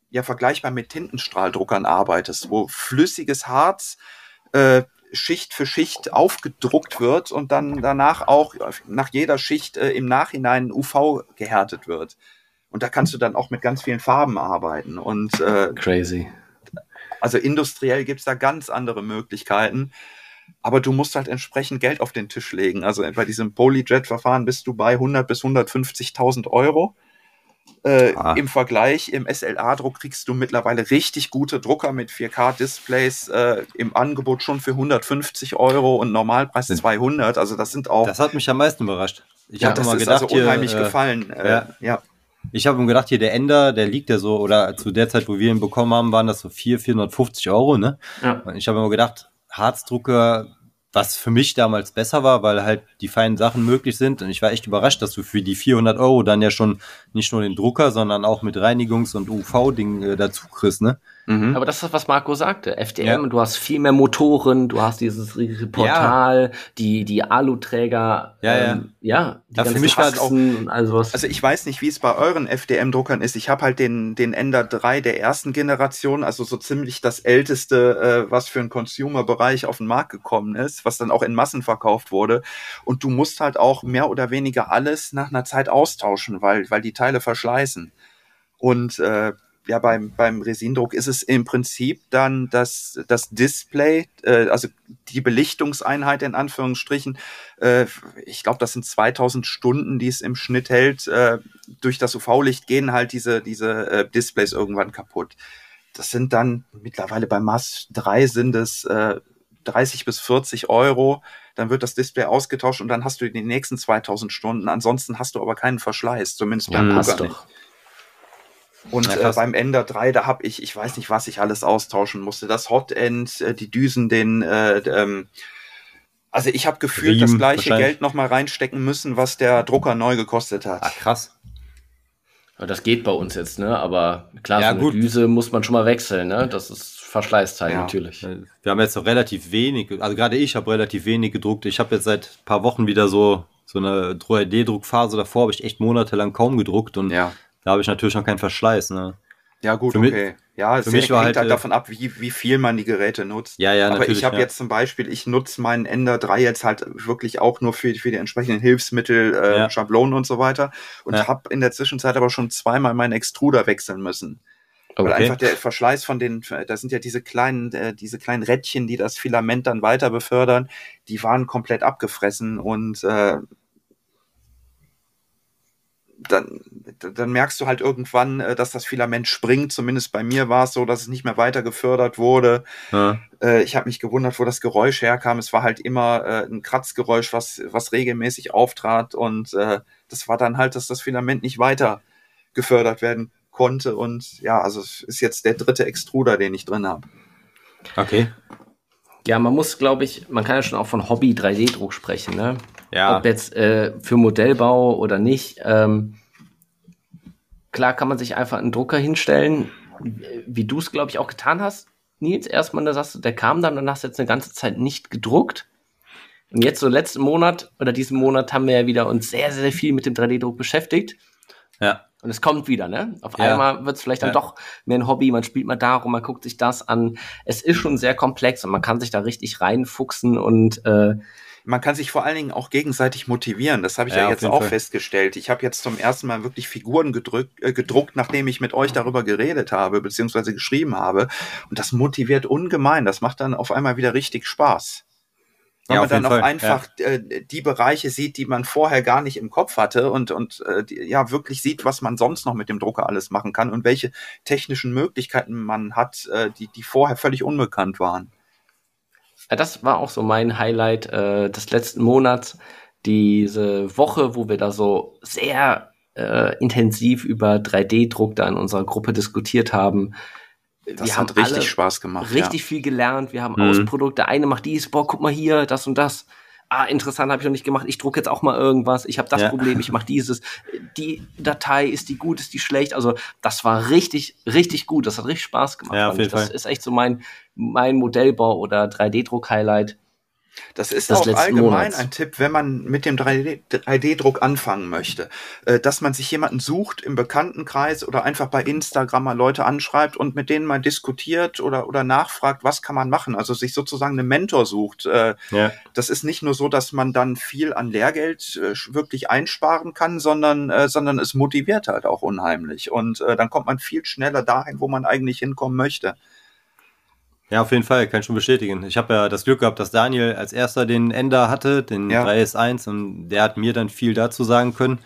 ja vergleichbar mit Tintenstrahldruckern arbeitest, wo flüssiges Harz äh, Schicht für Schicht aufgedruckt wird und dann danach auch nach jeder Schicht äh, im Nachhinein UV gehärtet wird. Und da kannst du dann auch mit ganz vielen Farben arbeiten. Und äh, crazy. Also industriell gibt's da ganz andere Möglichkeiten. Aber du musst halt entsprechend Geld auf den Tisch legen. Also bei diesem Polyjet-Verfahren bist du bei 100 bis 150.000 Euro. Äh, ah. Im Vergleich, im SLA-Druck kriegst du mittlerweile richtig gute Drucker mit 4K-Displays äh, im Angebot schon für 150 Euro und Normalpreis 200. Also das sind auch. Das hat mich am meisten überrascht. Ich ja, habe mal gedacht, also unheimlich hier, äh, gefallen. Äh, ja. ja. Ich habe mir gedacht, hier der Ender, der liegt ja so, oder zu der Zeit, wo wir ihn bekommen haben, waren das so 400, 450 Euro, ne? Ja. Und ich habe mir gedacht, Harzdrucker was für mich damals besser war, weil halt die feinen Sachen möglich sind. Und ich war echt überrascht, dass du für die 400 Euro dann ja schon nicht nur den Drucker, sondern auch mit Reinigungs- und UV-Ding äh, dazu kriegst, ne? Mhm. Aber das ist, was Marco sagte. FDM, ja. du hast viel mehr Motoren, du hast dieses Portal, ja. die, die Aluträger, ja, ähm, ja. ja, für mich war auch, also, also ich weiß nicht, wie es bei euren FDM-Druckern ist. Ich habe halt den, den Ender 3 der ersten Generation, also so ziemlich das älteste, äh, was für einen Consumer-Bereich auf den Markt gekommen ist, was dann auch in Massen verkauft wurde. Und du musst halt auch mehr oder weniger alles nach einer Zeit austauschen, weil, weil die Teile verschleißen. Und äh, ja, beim, beim Resindruck ist es im Prinzip dann das, das Display, äh, also die Belichtungseinheit in Anführungsstrichen. Äh, ich glaube, das sind 2000 Stunden, die es im Schnitt hält. Äh, durch das UV-Licht gehen halt diese, diese äh, Displays irgendwann kaputt. Das sind dann mittlerweile bei Mass 3 sind es äh, 30 bis 40 Euro. Dann wird das Display ausgetauscht und dann hast du die nächsten 2000 Stunden. Ansonsten hast du aber keinen Verschleiß, zumindest beim ja, Drucker nicht. Und ja, äh, beim Ender 3, da habe ich, ich weiß nicht, was ich alles austauschen musste. Das Hotend, äh, die Düsen, den, äh, ähm, also ich habe gefühlt Riemen, das gleiche Geld nochmal reinstecken müssen, was der Drucker neu gekostet hat. Ach, krass. Das geht bei uns jetzt, ne? Aber klar, ja, so eine gut. Düse muss man schon mal wechseln, ne? Das ist Verschleißteil ja. natürlich. Wir haben jetzt noch relativ wenig, also gerade ich habe relativ wenig gedruckt. Ich habe jetzt seit paar Wochen wieder so so eine 3D-Druckphase. Davor habe ich echt monatelang kaum gedruckt und ja. Da habe ich natürlich noch keinen Verschleiß. Ne? Ja, gut, für okay. Ja, für mich war halt, halt davon ab, wie, wie viel man die Geräte nutzt. Ja, ja, Aber ich habe ja. jetzt zum Beispiel, ich nutze meinen Ender 3 jetzt halt wirklich auch nur für, für die entsprechenden Hilfsmittel, äh, ja. Schablonen und so weiter. Und ja. habe in der Zwischenzeit aber schon zweimal meinen Extruder wechseln müssen. Okay. Weil einfach der Verschleiß von den, da sind ja diese kleinen, äh, diese kleinen Rädchen, die das Filament dann weiter befördern, die waren komplett abgefressen und äh, dann, dann merkst du halt irgendwann, äh, dass das Filament springt. Zumindest bei mir war es so, dass es nicht mehr weiter gefördert wurde. Ja. Äh, ich habe mich gewundert, wo das Geräusch herkam. Es war halt immer äh, ein Kratzgeräusch, was, was regelmäßig auftrat. Und das war dann halt, dass das Filament nicht weiter gefördert werden konnte. Und ja, also es ist jetzt der dritte Extruder, den ich drin habe. Okay. Ja, man muss, glaube ich, man kann ja schon auch von Hobby 3D-Druck sprechen, ne? Ja. Ob jetzt äh, für Modellbau oder nicht. Ähm, klar kann man sich einfach einen Drucker hinstellen, wie du es, glaube ich, auch getan hast. Nils, erstmal, da sagst du, der kam dann und hast jetzt eine ganze Zeit nicht gedruckt. Und jetzt so letzten Monat oder diesen Monat haben wir ja wieder uns sehr, sehr viel mit dem 3D-Druck beschäftigt. Ja. Und es kommt wieder, ne? Auf ja. einmal wird es vielleicht dann ja. doch mehr ein Hobby, man spielt mal darum, man guckt sich das an. Es ist schon sehr komplex und man kann sich da richtig reinfuchsen und äh, man kann sich vor allen Dingen auch gegenseitig motivieren. Das habe ich ja, ja jetzt auch Fall. festgestellt. Ich habe jetzt zum ersten Mal wirklich Figuren gedrückt, äh, gedruckt, nachdem ich mit euch darüber geredet habe, beziehungsweise geschrieben habe. Und das motiviert ungemein. Das macht dann auf einmal wieder richtig Spaß. Weil ja, man dann auch Fall. einfach ja. äh, die Bereiche sieht, die man vorher gar nicht im Kopf hatte und, und äh, die, ja wirklich sieht, was man sonst noch mit dem Drucker alles machen kann und welche technischen Möglichkeiten man hat, äh, die, die vorher völlig unbekannt waren. Ja, das war auch so mein Highlight äh, des letzten Monats. Diese Woche, wo wir da so sehr äh, intensiv über 3D-Druck da in unserer Gruppe diskutiert haben, das wir hat haben richtig Spaß gemacht. Richtig ja. viel gelernt. Wir haben mhm. Ausprodukte. Der eine macht dies, boah, guck mal hier, das und das. Ah, interessant, habe ich noch nicht gemacht. Ich drucke jetzt auch mal irgendwas. Ich habe das ja. Problem, ich mache dieses. Die Datei, ist die gut, ist die schlecht? Also, das war richtig, richtig gut. Das hat richtig Spaß gemacht. Ja, auf jeden das Fall. ist echt so mein, mein Modellbau- oder 3D-Druck-Highlight. Das ist auch allgemein Monats. ein Tipp, wenn man mit dem 3D-Druck anfangen möchte, äh, dass man sich jemanden sucht im Bekanntenkreis oder einfach bei Instagram mal Leute anschreibt und mit denen mal diskutiert oder, oder nachfragt, was kann man machen. Also sich sozusagen einen Mentor sucht. Äh, ja. Das ist nicht nur so, dass man dann viel an Lehrgeld äh, wirklich einsparen kann, sondern, sondern es motiviert halt auch unheimlich. Und dann kommt man viel schneller dahin, wo man eigentlich hinkommen möchte. Ja, auf jeden Fall, kann ich schon bestätigen. Ich habe ja das Glück gehabt, dass Daniel als erster den Ender hatte, den ja. 3S1, und der hat mir dann viel dazu sagen können.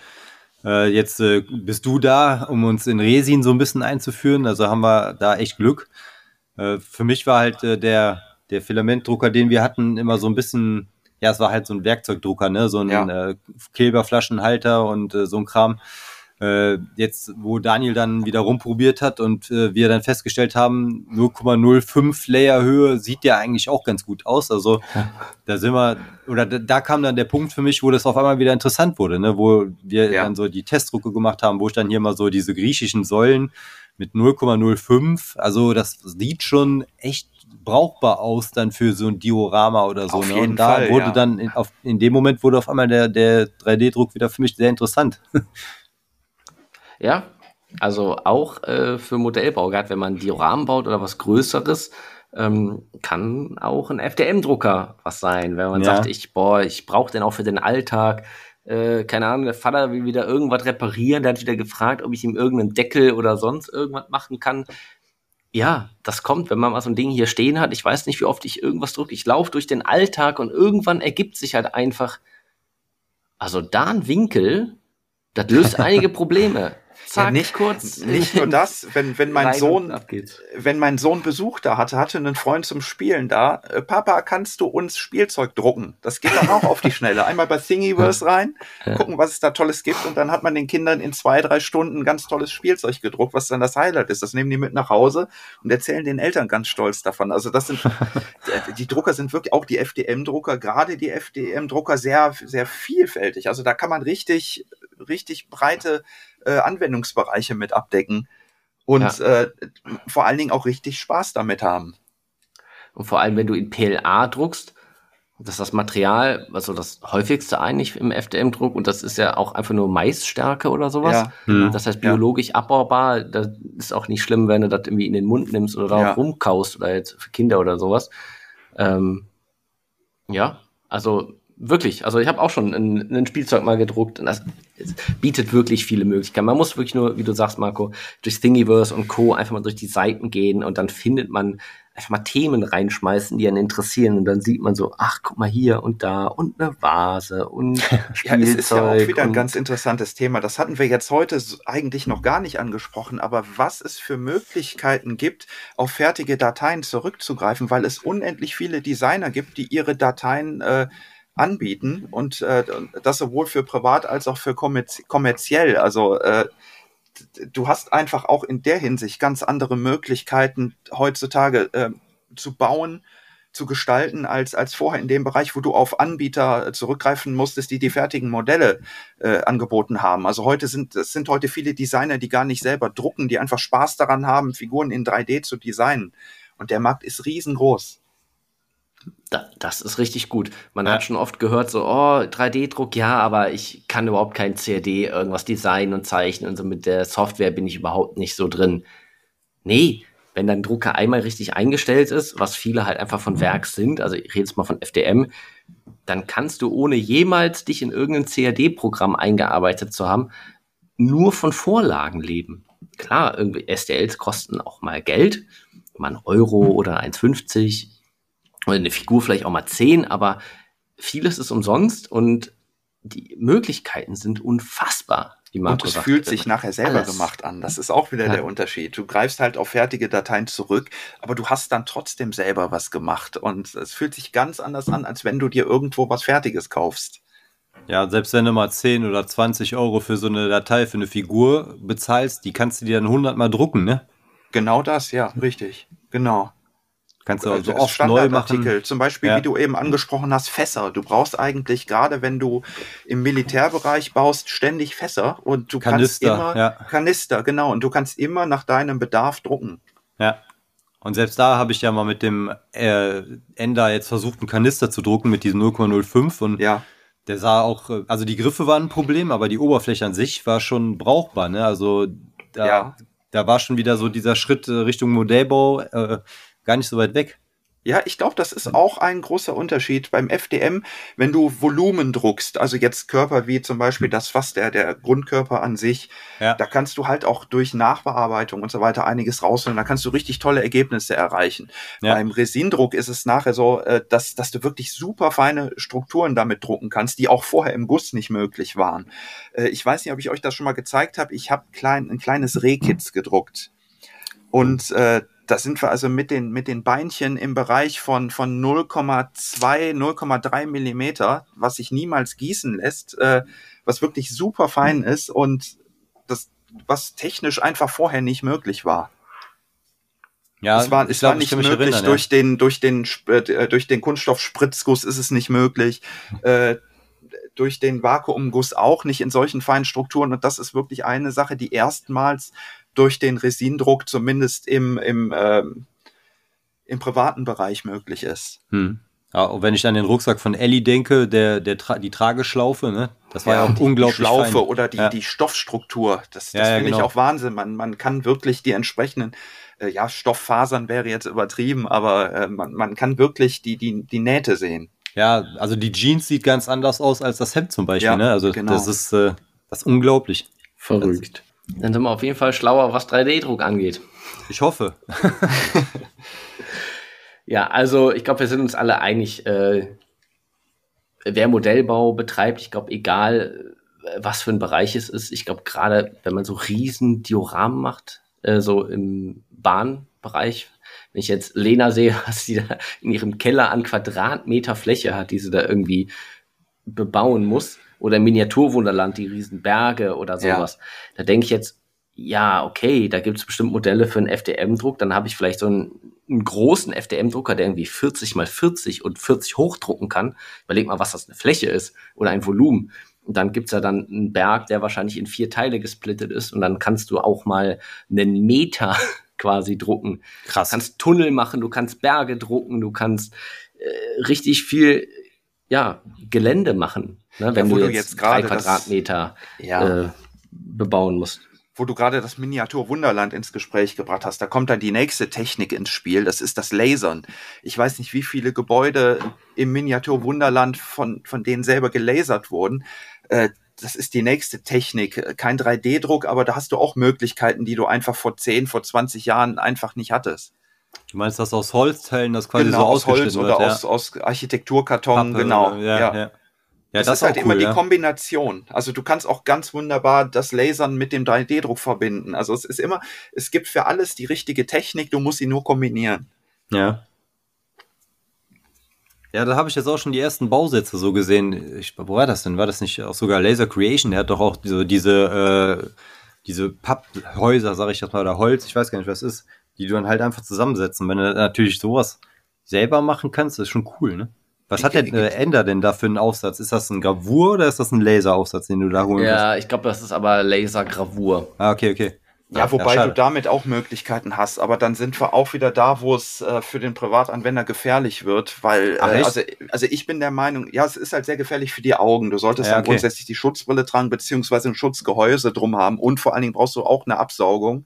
Äh, jetzt äh, bist du da, um uns in Resin so ein bisschen einzuführen. Also haben wir da echt Glück. Äh, für mich war halt äh, der, der Filamentdrucker, den wir hatten, immer so ein bisschen, ja, es war halt so ein Werkzeugdrucker, ne? So ein ja. äh, Kleberflaschenhalter und äh, so ein Kram. Äh, jetzt, wo Daniel dann wieder rumprobiert hat und äh, wir dann festgestellt haben, 0,05 Layer Höhe sieht ja eigentlich auch ganz gut aus. Also da sind wir, oder da, da, kam dann der Punkt für mich, wo das auf einmal wieder interessant wurde, ne? wo wir ja. dann so die Testdrucke gemacht haben, wo ich dann hier mal so diese griechischen Säulen mit 0,05, also das sieht schon echt brauchbar aus dann für so ein Diorama oder so. Auf ne? Und da Fall, wurde ja. dann in, auf, in dem Moment wurde auf einmal der, der 3D-Druck wieder für mich sehr interessant. Ja, also auch äh, für Modellbau, gerade wenn man Dioramen baut oder was Größeres, ähm, kann auch ein FDM-Drucker was sein, wenn man ja. sagt, ich, boah, ich brauche den auch für den Alltag. Äh, keine Ahnung, der Vater will wieder irgendwas reparieren, der hat wieder gefragt, ob ich ihm irgendeinen Deckel oder sonst irgendwas machen kann. Ja, das kommt, wenn man mal so ein Ding hier stehen hat. Ich weiß nicht, wie oft ich irgendwas drücke. Ich laufe durch den Alltag und irgendwann ergibt sich halt einfach, also da ein Winkel, das löst einige Probleme. Zack, ja, nicht, kurz. Nicht nur das, wenn, wenn mein Sohn, wenn mein Sohn Besuch da hatte, hatte einen Freund zum Spielen da, äh, Papa, kannst du uns Spielzeug drucken? Das geht dann auch auf die Schnelle. Einmal bei Thingiverse rein, gucken, was es da Tolles gibt und dann hat man den Kindern in zwei, drei Stunden ganz tolles Spielzeug gedruckt, was dann das Highlight ist. Das nehmen die mit nach Hause und erzählen den Eltern ganz stolz davon. Also das sind, die Drucker sind wirklich, auch die FDM-Drucker, gerade die FDM-Drucker sehr, sehr vielfältig. Also da kann man richtig, richtig breite äh, Anwendungsbereiche mit abdecken und ja. äh, vor allen Dingen auch richtig Spaß damit haben. Und vor allem, wenn du in PLA druckst, das ist das Material, also das häufigste eigentlich im FDM-Druck und das ist ja auch einfach nur Maisstärke oder sowas. Ja, mhm. Das heißt biologisch ja. abbaubar. Das ist auch nicht schlimm, wenn du das irgendwie in den Mund nimmst oder ja. rumkaust oder jetzt für Kinder oder sowas. Ähm, ja, also wirklich, also ich habe auch schon ein, ein, Spielzeug mal gedruckt und das bietet wirklich viele Möglichkeiten. Man muss wirklich nur, wie du sagst, Marco, durch Thingiverse und Co. einfach mal durch die Seiten gehen und dann findet man einfach mal Themen reinschmeißen, die einen interessieren und dann sieht man so, ach, guck mal hier und da und eine Vase und Spielzeug. ja, es ist ja auch wieder ein ganz interessantes Thema. Das hatten wir jetzt heute eigentlich noch gar nicht angesprochen, aber was es für Möglichkeiten gibt, auf fertige Dateien zurückzugreifen, weil es unendlich viele Designer gibt, die ihre Dateien äh, anbieten und äh, das sowohl für privat als auch für kommerz kommerziell. Also äh, du hast einfach auch in der Hinsicht ganz andere Möglichkeiten heutzutage äh, zu bauen, zu gestalten als als vorher in dem Bereich, wo du auf Anbieter zurückgreifen musstest, die die fertigen Modelle äh, angeboten haben. Also heute sind es sind heute viele Designer, die gar nicht selber drucken, die einfach Spaß daran haben, Figuren in 3D zu designen. Und der Markt ist riesengroß. Da, das ist richtig gut. Man ja. hat schon oft gehört, so, oh, 3D-Druck, ja, aber ich kann überhaupt kein CAD irgendwas designen und zeichnen und so mit der Software bin ich überhaupt nicht so drin. Nee, wenn dein Drucker einmal richtig eingestellt ist, was viele halt einfach von Werk sind, also ich rede jetzt mal von FDM, dann kannst du ohne jemals dich in irgendein CAD-Programm eingearbeitet zu haben, nur von Vorlagen leben. Klar, irgendwie STLs kosten auch mal Geld, mal ein Euro oder 1,50 oder eine Figur vielleicht auch mal 10, aber vieles ist umsonst und die Möglichkeiten sind unfassbar. Die und es fühlt sich nachher selber Alles. gemacht an. Das ist auch wieder ja. der Unterschied. Du greifst halt auf fertige Dateien zurück, aber du hast dann trotzdem selber was gemacht. Und es fühlt sich ganz anders an, als wenn du dir irgendwo was Fertiges kaufst. Ja, selbst wenn du mal 10 oder 20 Euro für so eine Datei, für eine Figur bezahlst, die kannst du dir dann 100 Mal drucken, ne? Genau das, ja, richtig. Genau. Kannst du also oft neu machen. Zum Beispiel, ja. wie du eben angesprochen hast, Fässer. Du brauchst eigentlich gerade, wenn du im Militärbereich baust, ständig Fässer und du Kanister, kannst immer ja. Kanister, genau, und du kannst immer nach deinem Bedarf drucken. Ja. Und selbst da habe ich ja mal mit dem äh, Ender jetzt versucht, einen Kanister zu drucken mit diesem 0,05 und ja. der sah auch, äh, also die Griffe waren ein Problem, aber die Oberfläche an sich war schon brauchbar. Ne? Also da, ja. da war schon wieder so dieser Schritt äh, Richtung Modellbau. Äh, gar nicht so weit weg. Ja, ich glaube, das ist auch ein großer Unterschied beim FDM, wenn du Volumen druckst, also jetzt Körper wie zum Beispiel hm. das Fass, der, der Grundkörper an sich, ja. da kannst du halt auch durch Nachbearbeitung und so weiter einiges rausholen, da kannst du richtig tolle Ergebnisse erreichen. Ja. Beim Resindruck ist es nachher so, äh, dass, dass du wirklich super feine Strukturen damit drucken kannst, die auch vorher im Guss nicht möglich waren. Äh, ich weiß nicht, ob ich euch das schon mal gezeigt habe, ich habe klein, ein kleines Rehkitz gedruckt. Und äh, da sind wir also mit den, mit den Beinchen im Bereich von, von 0,2, 0,3 Millimeter, was sich niemals gießen lässt, äh, was wirklich super fein ist und das, was technisch einfach vorher nicht möglich war. Ja, es war, es glaub, war nicht möglich erinnern, durch ja. den durch den äh, durch den Kunststoffspritzguss ist es nicht möglich. Äh, durch den Vakuumguss auch nicht in solchen feinen Strukturen und das ist wirklich eine Sache, die erstmals durch den Resindruck zumindest im, im, ähm, im privaten Bereich möglich ist. Hm. Ja, und wenn ich an den Rucksack von Ellie denke, der, der die Trageschlaufe, ne? Das war ja, ja auch die, unglaublich. Die Schlaufe fein. oder die, ja. die Stoffstruktur, das, das ja, finde genau. ich auch Wahnsinn. Man, man kann wirklich die entsprechenden, äh, ja, Stofffasern wäre jetzt übertrieben, aber äh, man, man kann wirklich die, die, die Nähte sehen. Ja, also die Jeans sieht ganz anders aus als das Hemd zum Beispiel, ne? Also genau. das ist äh, das ist unglaublich. Verrückt. Dann sind wir auf jeden Fall schlauer, was 3D-Druck angeht. Ich hoffe. ja, also ich glaube, wir sind uns alle einig, äh, wer Modellbau betreibt, ich glaube, egal äh, was für ein Bereich es ist, ich glaube, gerade wenn man so riesen Dioramen macht, äh, so im Bahnbereich, wenn ich jetzt Lena sehe, was sie da in ihrem Keller an Quadratmeter Fläche hat, die sie da irgendwie bebauen muss, oder Miniaturwunderland, die riesen Berge oder sowas. Ja. Da denke ich jetzt, ja, okay, da gibt es bestimmt Modelle für einen FDM-Druck, dann habe ich vielleicht so einen, einen großen FDM-Drucker, der irgendwie 40 mal 40 und 40 hochdrucken kann. Überleg mal, was das eine Fläche ist oder ein Volumen. Und dann gibt's ja dann einen Berg, der wahrscheinlich in vier Teile gesplittet ist. Und dann kannst du auch mal einen Meter quasi drucken. Krass. Du kannst Tunnel machen, du kannst Berge drucken, du kannst äh, richtig viel ja, Gelände machen, ne, wenn ja, du, jetzt, jetzt drei Quadratmeter das, ja. äh, bebauen musst. Wo du gerade das Miniatur Wunderland ins Gespräch gebracht hast, da kommt dann die nächste Technik ins Spiel, das ist das Lasern. Ich weiß nicht, wie viele Gebäude im Miniatur Wunderland von, von denen selber gelasert wurden. Äh, das ist die nächste Technik. Kein 3D-Druck, aber da hast du auch Möglichkeiten, die du einfach vor 10, vor 20 Jahren einfach nicht hattest. Du meinst das aus Holzteilen, das quasi genau, so aus Holz oder wird, aus, ja. aus Architekturkarton, Pappe, genau. Ja, ja. ja. das, das, ist halt cool, immer die Kombination. Also du kannst auch ganz wunderbar das Lasern mit dem 3D-Druck verbinden. Also es ist immer, es gibt für alles die richtige Technik, du musst sie nur kombinieren. Ja. Ja, da habe ich jetzt auch schon die ersten Bausätze so gesehen. Ich, wo war das denn? War das nicht auch sogar Laser Creation? Der hat doch auch diese, diese, äh, diese Papphäuser, sag ich jetzt mal, oder Holz, ich weiß gar nicht, was es ist die du dann halt einfach zusammensetzen. Wenn du natürlich sowas selber machen kannst, ist schon cool, ne? Was hat der äh, Ender denn da für einen Aufsatz? Ist das ein Gravur oder ist das ein Laseraufsatz, den du da holen Ja, musst? ich glaube, das ist aber Lasergravur. Ah, okay, okay. Ja, ja wobei ja, du damit auch Möglichkeiten hast, aber dann sind wir auch wieder da, wo es äh, für den Privatanwender gefährlich wird, weil Ach, äh, also, also ich bin der Meinung, ja, es ist halt sehr gefährlich für die Augen. Du solltest ja, dann okay. grundsätzlich die Schutzbrille tragen, beziehungsweise ein Schutzgehäuse drum haben und vor allen Dingen brauchst du auch eine Absaugung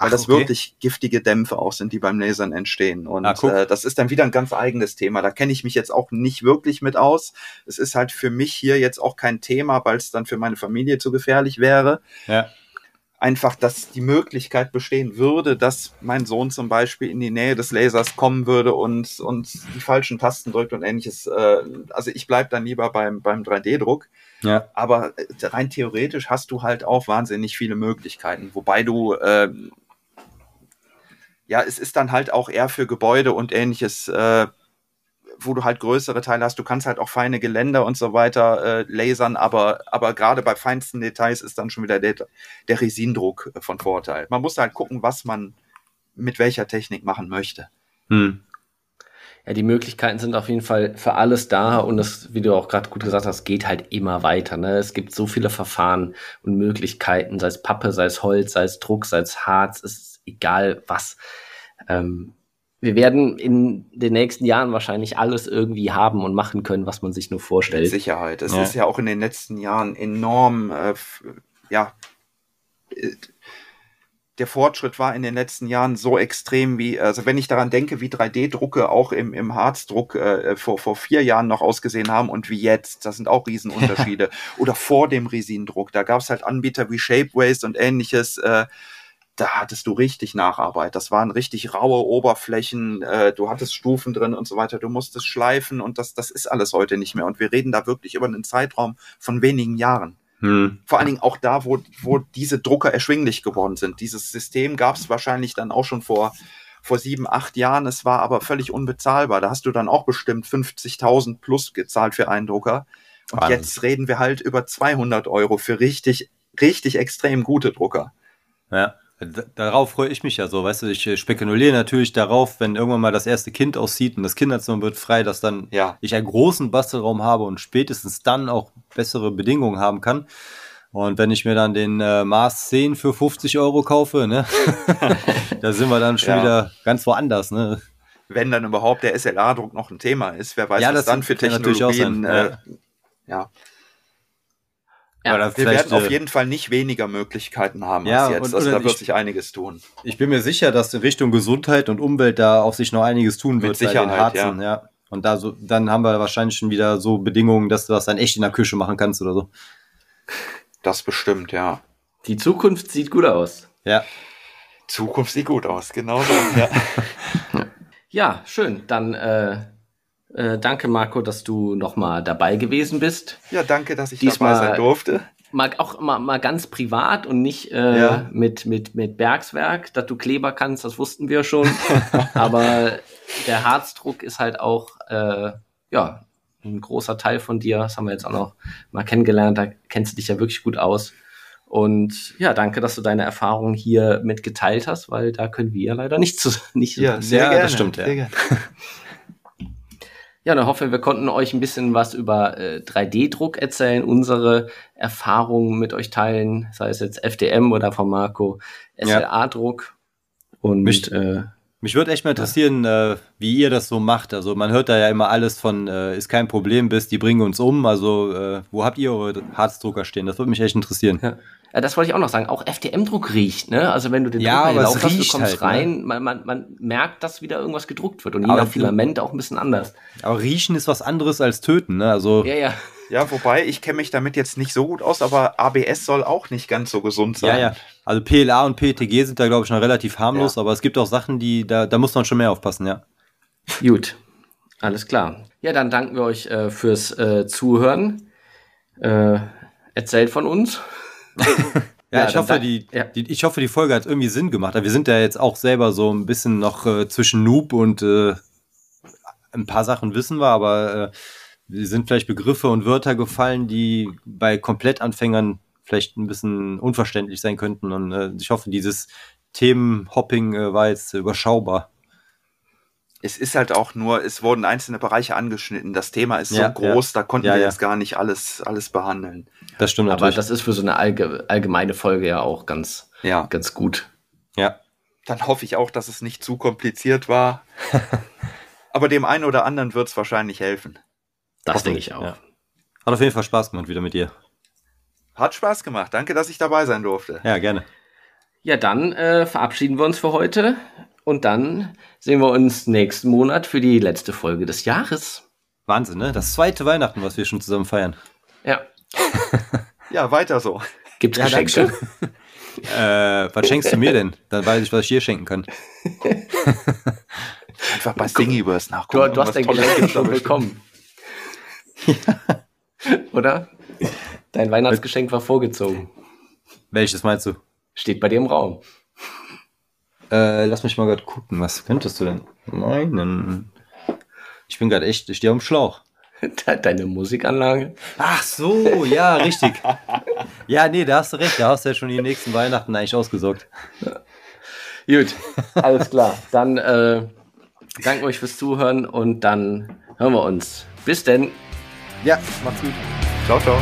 weil Ach, das okay. wirklich giftige Dämpfe auch sind, die beim Lasern entstehen. Und ah, äh, das ist dann wieder ein ganz eigenes Thema. Da kenne ich mich jetzt auch nicht wirklich mit aus. Es ist halt für mich hier jetzt auch kein Thema, weil es dann für meine Familie zu gefährlich wäre. Ja. einfach, dass die Möglichkeit bestehen würde, dass mein Sohn zum Beispiel in die Nähe des Lasers kommen würde und, und die falschen Tasten drückt und ähnliches. Äh, also ich bleib dann lieber beim, beim 3D-Druck. Ja. Aber äh, rein theoretisch hast du halt auch wahnsinnig viele Möglichkeiten, wobei du äh, ja, es ist dann halt auch eher für Gebäude und ähnliches äh, wo du halt größere Teile hast. Du kannst halt auch feine Geländer und so weiter äh, lasern, aber, aber gerade bei feinsten Details ist dann schon wieder der, der Resindruck von Vorteil. Man muss halt gucken, was man mit welcher Technik machen möchte. Hm. Ja, die Möglichkeiten sind auf jeden Fall für alles da und es, wie du auch gerade gut gesagt hast, geht halt immer weiter. Ne? Es gibt so viele Verfahren und Möglichkeiten, sei es Pappe, sei es Holz, sei es Druck, sei es Harz, ist egal was. Ähm, wir werden in den nächsten Jahren wahrscheinlich alles irgendwie haben und machen können, was man sich nur vorstellt. Mit Sicherheit. Es ja. ist ja auch in den letzten Jahren enorm, äh, ja, äh, der Fortschritt war in den letzten Jahren so extrem wie, also wenn ich daran denke, wie 3D-Drucke auch im, im Harzdruck äh, vor, vor vier Jahren noch ausgesehen haben und wie jetzt, das sind auch Riesenunterschiede. Oder vor dem Resindruck, da gab es halt Anbieter wie Shapeways und ähnliches, äh, da hattest du richtig Nacharbeit. Das waren richtig raue Oberflächen, äh, du hattest Stufen drin und so weiter, du musstest schleifen und das, das ist alles heute nicht mehr. Und wir reden da wirklich über einen Zeitraum von wenigen Jahren. Hm. Vor allen Dingen auch da, wo, wo diese Drucker erschwinglich geworden sind. Dieses System gab es wahrscheinlich dann auch schon vor, vor sieben, acht Jahren. Es war aber völlig unbezahlbar. Da hast du dann auch bestimmt 50.000 plus gezahlt für einen Drucker. Und Wahnsinn. jetzt reden wir halt über 200 Euro für richtig, richtig extrem gute Drucker. Ja. Darauf freue ich mich ja so, weißt du, ich äh, spekuliere natürlich darauf, wenn irgendwann mal das erste Kind aussieht und das Kinderzimmer wird frei, dass dann ja. ich einen großen Bastelraum habe und spätestens dann auch bessere Bedingungen haben kann. Und wenn ich mir dann den äh, Mars 10 für 50 Euro kaufe, ne, da sind wir dann schon ja. wieder ganz woanders, ne. Wenn dann überhaupt der SLA-Druck noch ein Thema ist, wer weiß, ja, was dann für Technologien, äh, ja. Ja, wir werden auf jeden Fall nicht weniger Möglichkeiten haben ja, als jetzt. Und, also da wird ich, sich einiges tun. Ich bin mir sicher, dass in Richtung Gesundheit und Umwelt da auch sich noch einiges tun wird Mit Sicherheit, bei den Harzen, ja. ja. Und da so, dann haben wir wahrscheinlich schon wieder so Bedingungen, dass du das dann echt in der Küche machen kannst oder so. Das bestimmt, ja. Die Zukunft sieht gut aus. Ja. Zukunft sieht gut aus, genau so. ja. ja, schön. Dann äh, äh, danke, Marco, dass du nochmal dabei gewesen bist. Ja, danke, dass ich Diesmal dabei sein durfte. Mal, auch mal, mal ganz privat und nicht äh, ja. mit, mit, mit Bergswerk, dass du Kleber kannst, das wussten wir schon. Aber der Harzdruck ist halt auch äh, ja, ein großer Teil von dir. Das haben wir jetzt auch noch mal kennengelernt. Da kennst du dich ja wirklich gut aus. Und ja, danke, dass du deine Erfahrungen hier mitgeteilt hast, weil da können wir ja leider nicht zu nicht ja, sehr ja, gerne, das stimmt ja. Ja, dann hoffe, wir konnten euch ein bisschen was über äh, 3D-Druck erzählen, unsere Erfahrungen mit euch teilen, sei es jetzt FDM oder von Marco SLA-Druck. Und mich, äh, mich würde echt mal interessieren, ja. äh, wie ihr das so macht. Also man hört da ja immer alles von, äh, ist kein Problem, bis die bringen uns um. Also äh, wo habt ihr eure Harzdrucker stehen? Das würde mich echt interessieren. Ja. Ja, das wollte ich auch noch sagen. Auch FDM-Druck riecht, ne? Also wenn du den ja, Drucker hast, du kommst halt, ne? rein, ne? man, man, man merkt, dass wieder irgendwas gedruckt wird und je nach Filament auch ein bisschen anders. Aber riechen ist was anderes als töten, ne? Also ja, ja. Ja, wobei ich kenne mich damit jetzt nicht so gut aus, aber ABS soll auch nicht ganz so gesund sein. Ja, ja. Also PLA und PETG sind da glaube ich noch relativ harmlos, ja. aber es gibt auch Sachen, die da da muss man schon mehr aufpassen, ja. Gut. Alles klar. Ja, dann danken wir euch äh, fürs äh, Zuhören. Äh, erzählt von uns. ja, ja, ich hoffe, die, ja. die, ich hoffe, die Folge hat irgendwie Sinn gemacht. Wir sind ja jetzt auch selber so ein bisschen noch äh, zwischen Noob und äh, ein paar Sachen wissen wir, aber äh, sind vielleicht Begriffe und Wörter gefallen, die bei Komplettanfängern vielleicht ein bisschen unverständlich sein könnten. Und äh, ich hoffe, dieses Themenhopping äh, war jetzt überschaubar es ist halt auch nur, es wurden einzelne Bereiche angeschnitten. Das Thema ist so ja, groß, ja. da konnten ja, wir jetzt gar nicht alles, alles behandeln. Das stimmt natürlich. Aber das ist für so eine allge allgemeine Folge ja auch ganz, ja. ganz gut. Ja. Dann hoffe ich auch, dass es nicht zu kompliziert war. Aber dem einen oder anderen wird es wahrscheinlich helfen. Das denke ich auch. Hat auf jeden Fall Spaß gemacht wieder mit dir. Hat Spaß gemacht. Danke, dass ich dabei sein durfte. Ja, gerne. Ja, dann äh, verabschieden wir uns für heute. Und dann sehen wir uns nächsten Monat für die letzte Folge des Jahres. Wahnsinn, ne? Das zweite Weihnachten, was wir schon zusammen feiern. Ja. ja, weiter so. Gibt's ja, Geschenke? Äh, was schenkst du mir denn? Dann weiß ich, was ich dir schenken kann. Einfach bei Thingiverse nachgucken. Du, du hast dein Geschenk schon bekommen. Oder? Dein Weihnachtsgeschenk war vorgezogen. Welches meinst du? Steht bei dir im Raum. Äh, lass mich mal gerade gucken. Was könntest du denn meinen? Ich bin gerade echt, ich stehe am Schlauch. Deine Musikanlage? Ach so, ja, richtig. ja, nee, da hast du recht. Da hast du ja schon die nächsten Weihnachten eigentlich ausgesorgt. Gut, alles klar. Dann äh, danke euch fürs Zuhören und dann hören wir uns. Bis denn. Ja, macht's gut. Ciao, ciao.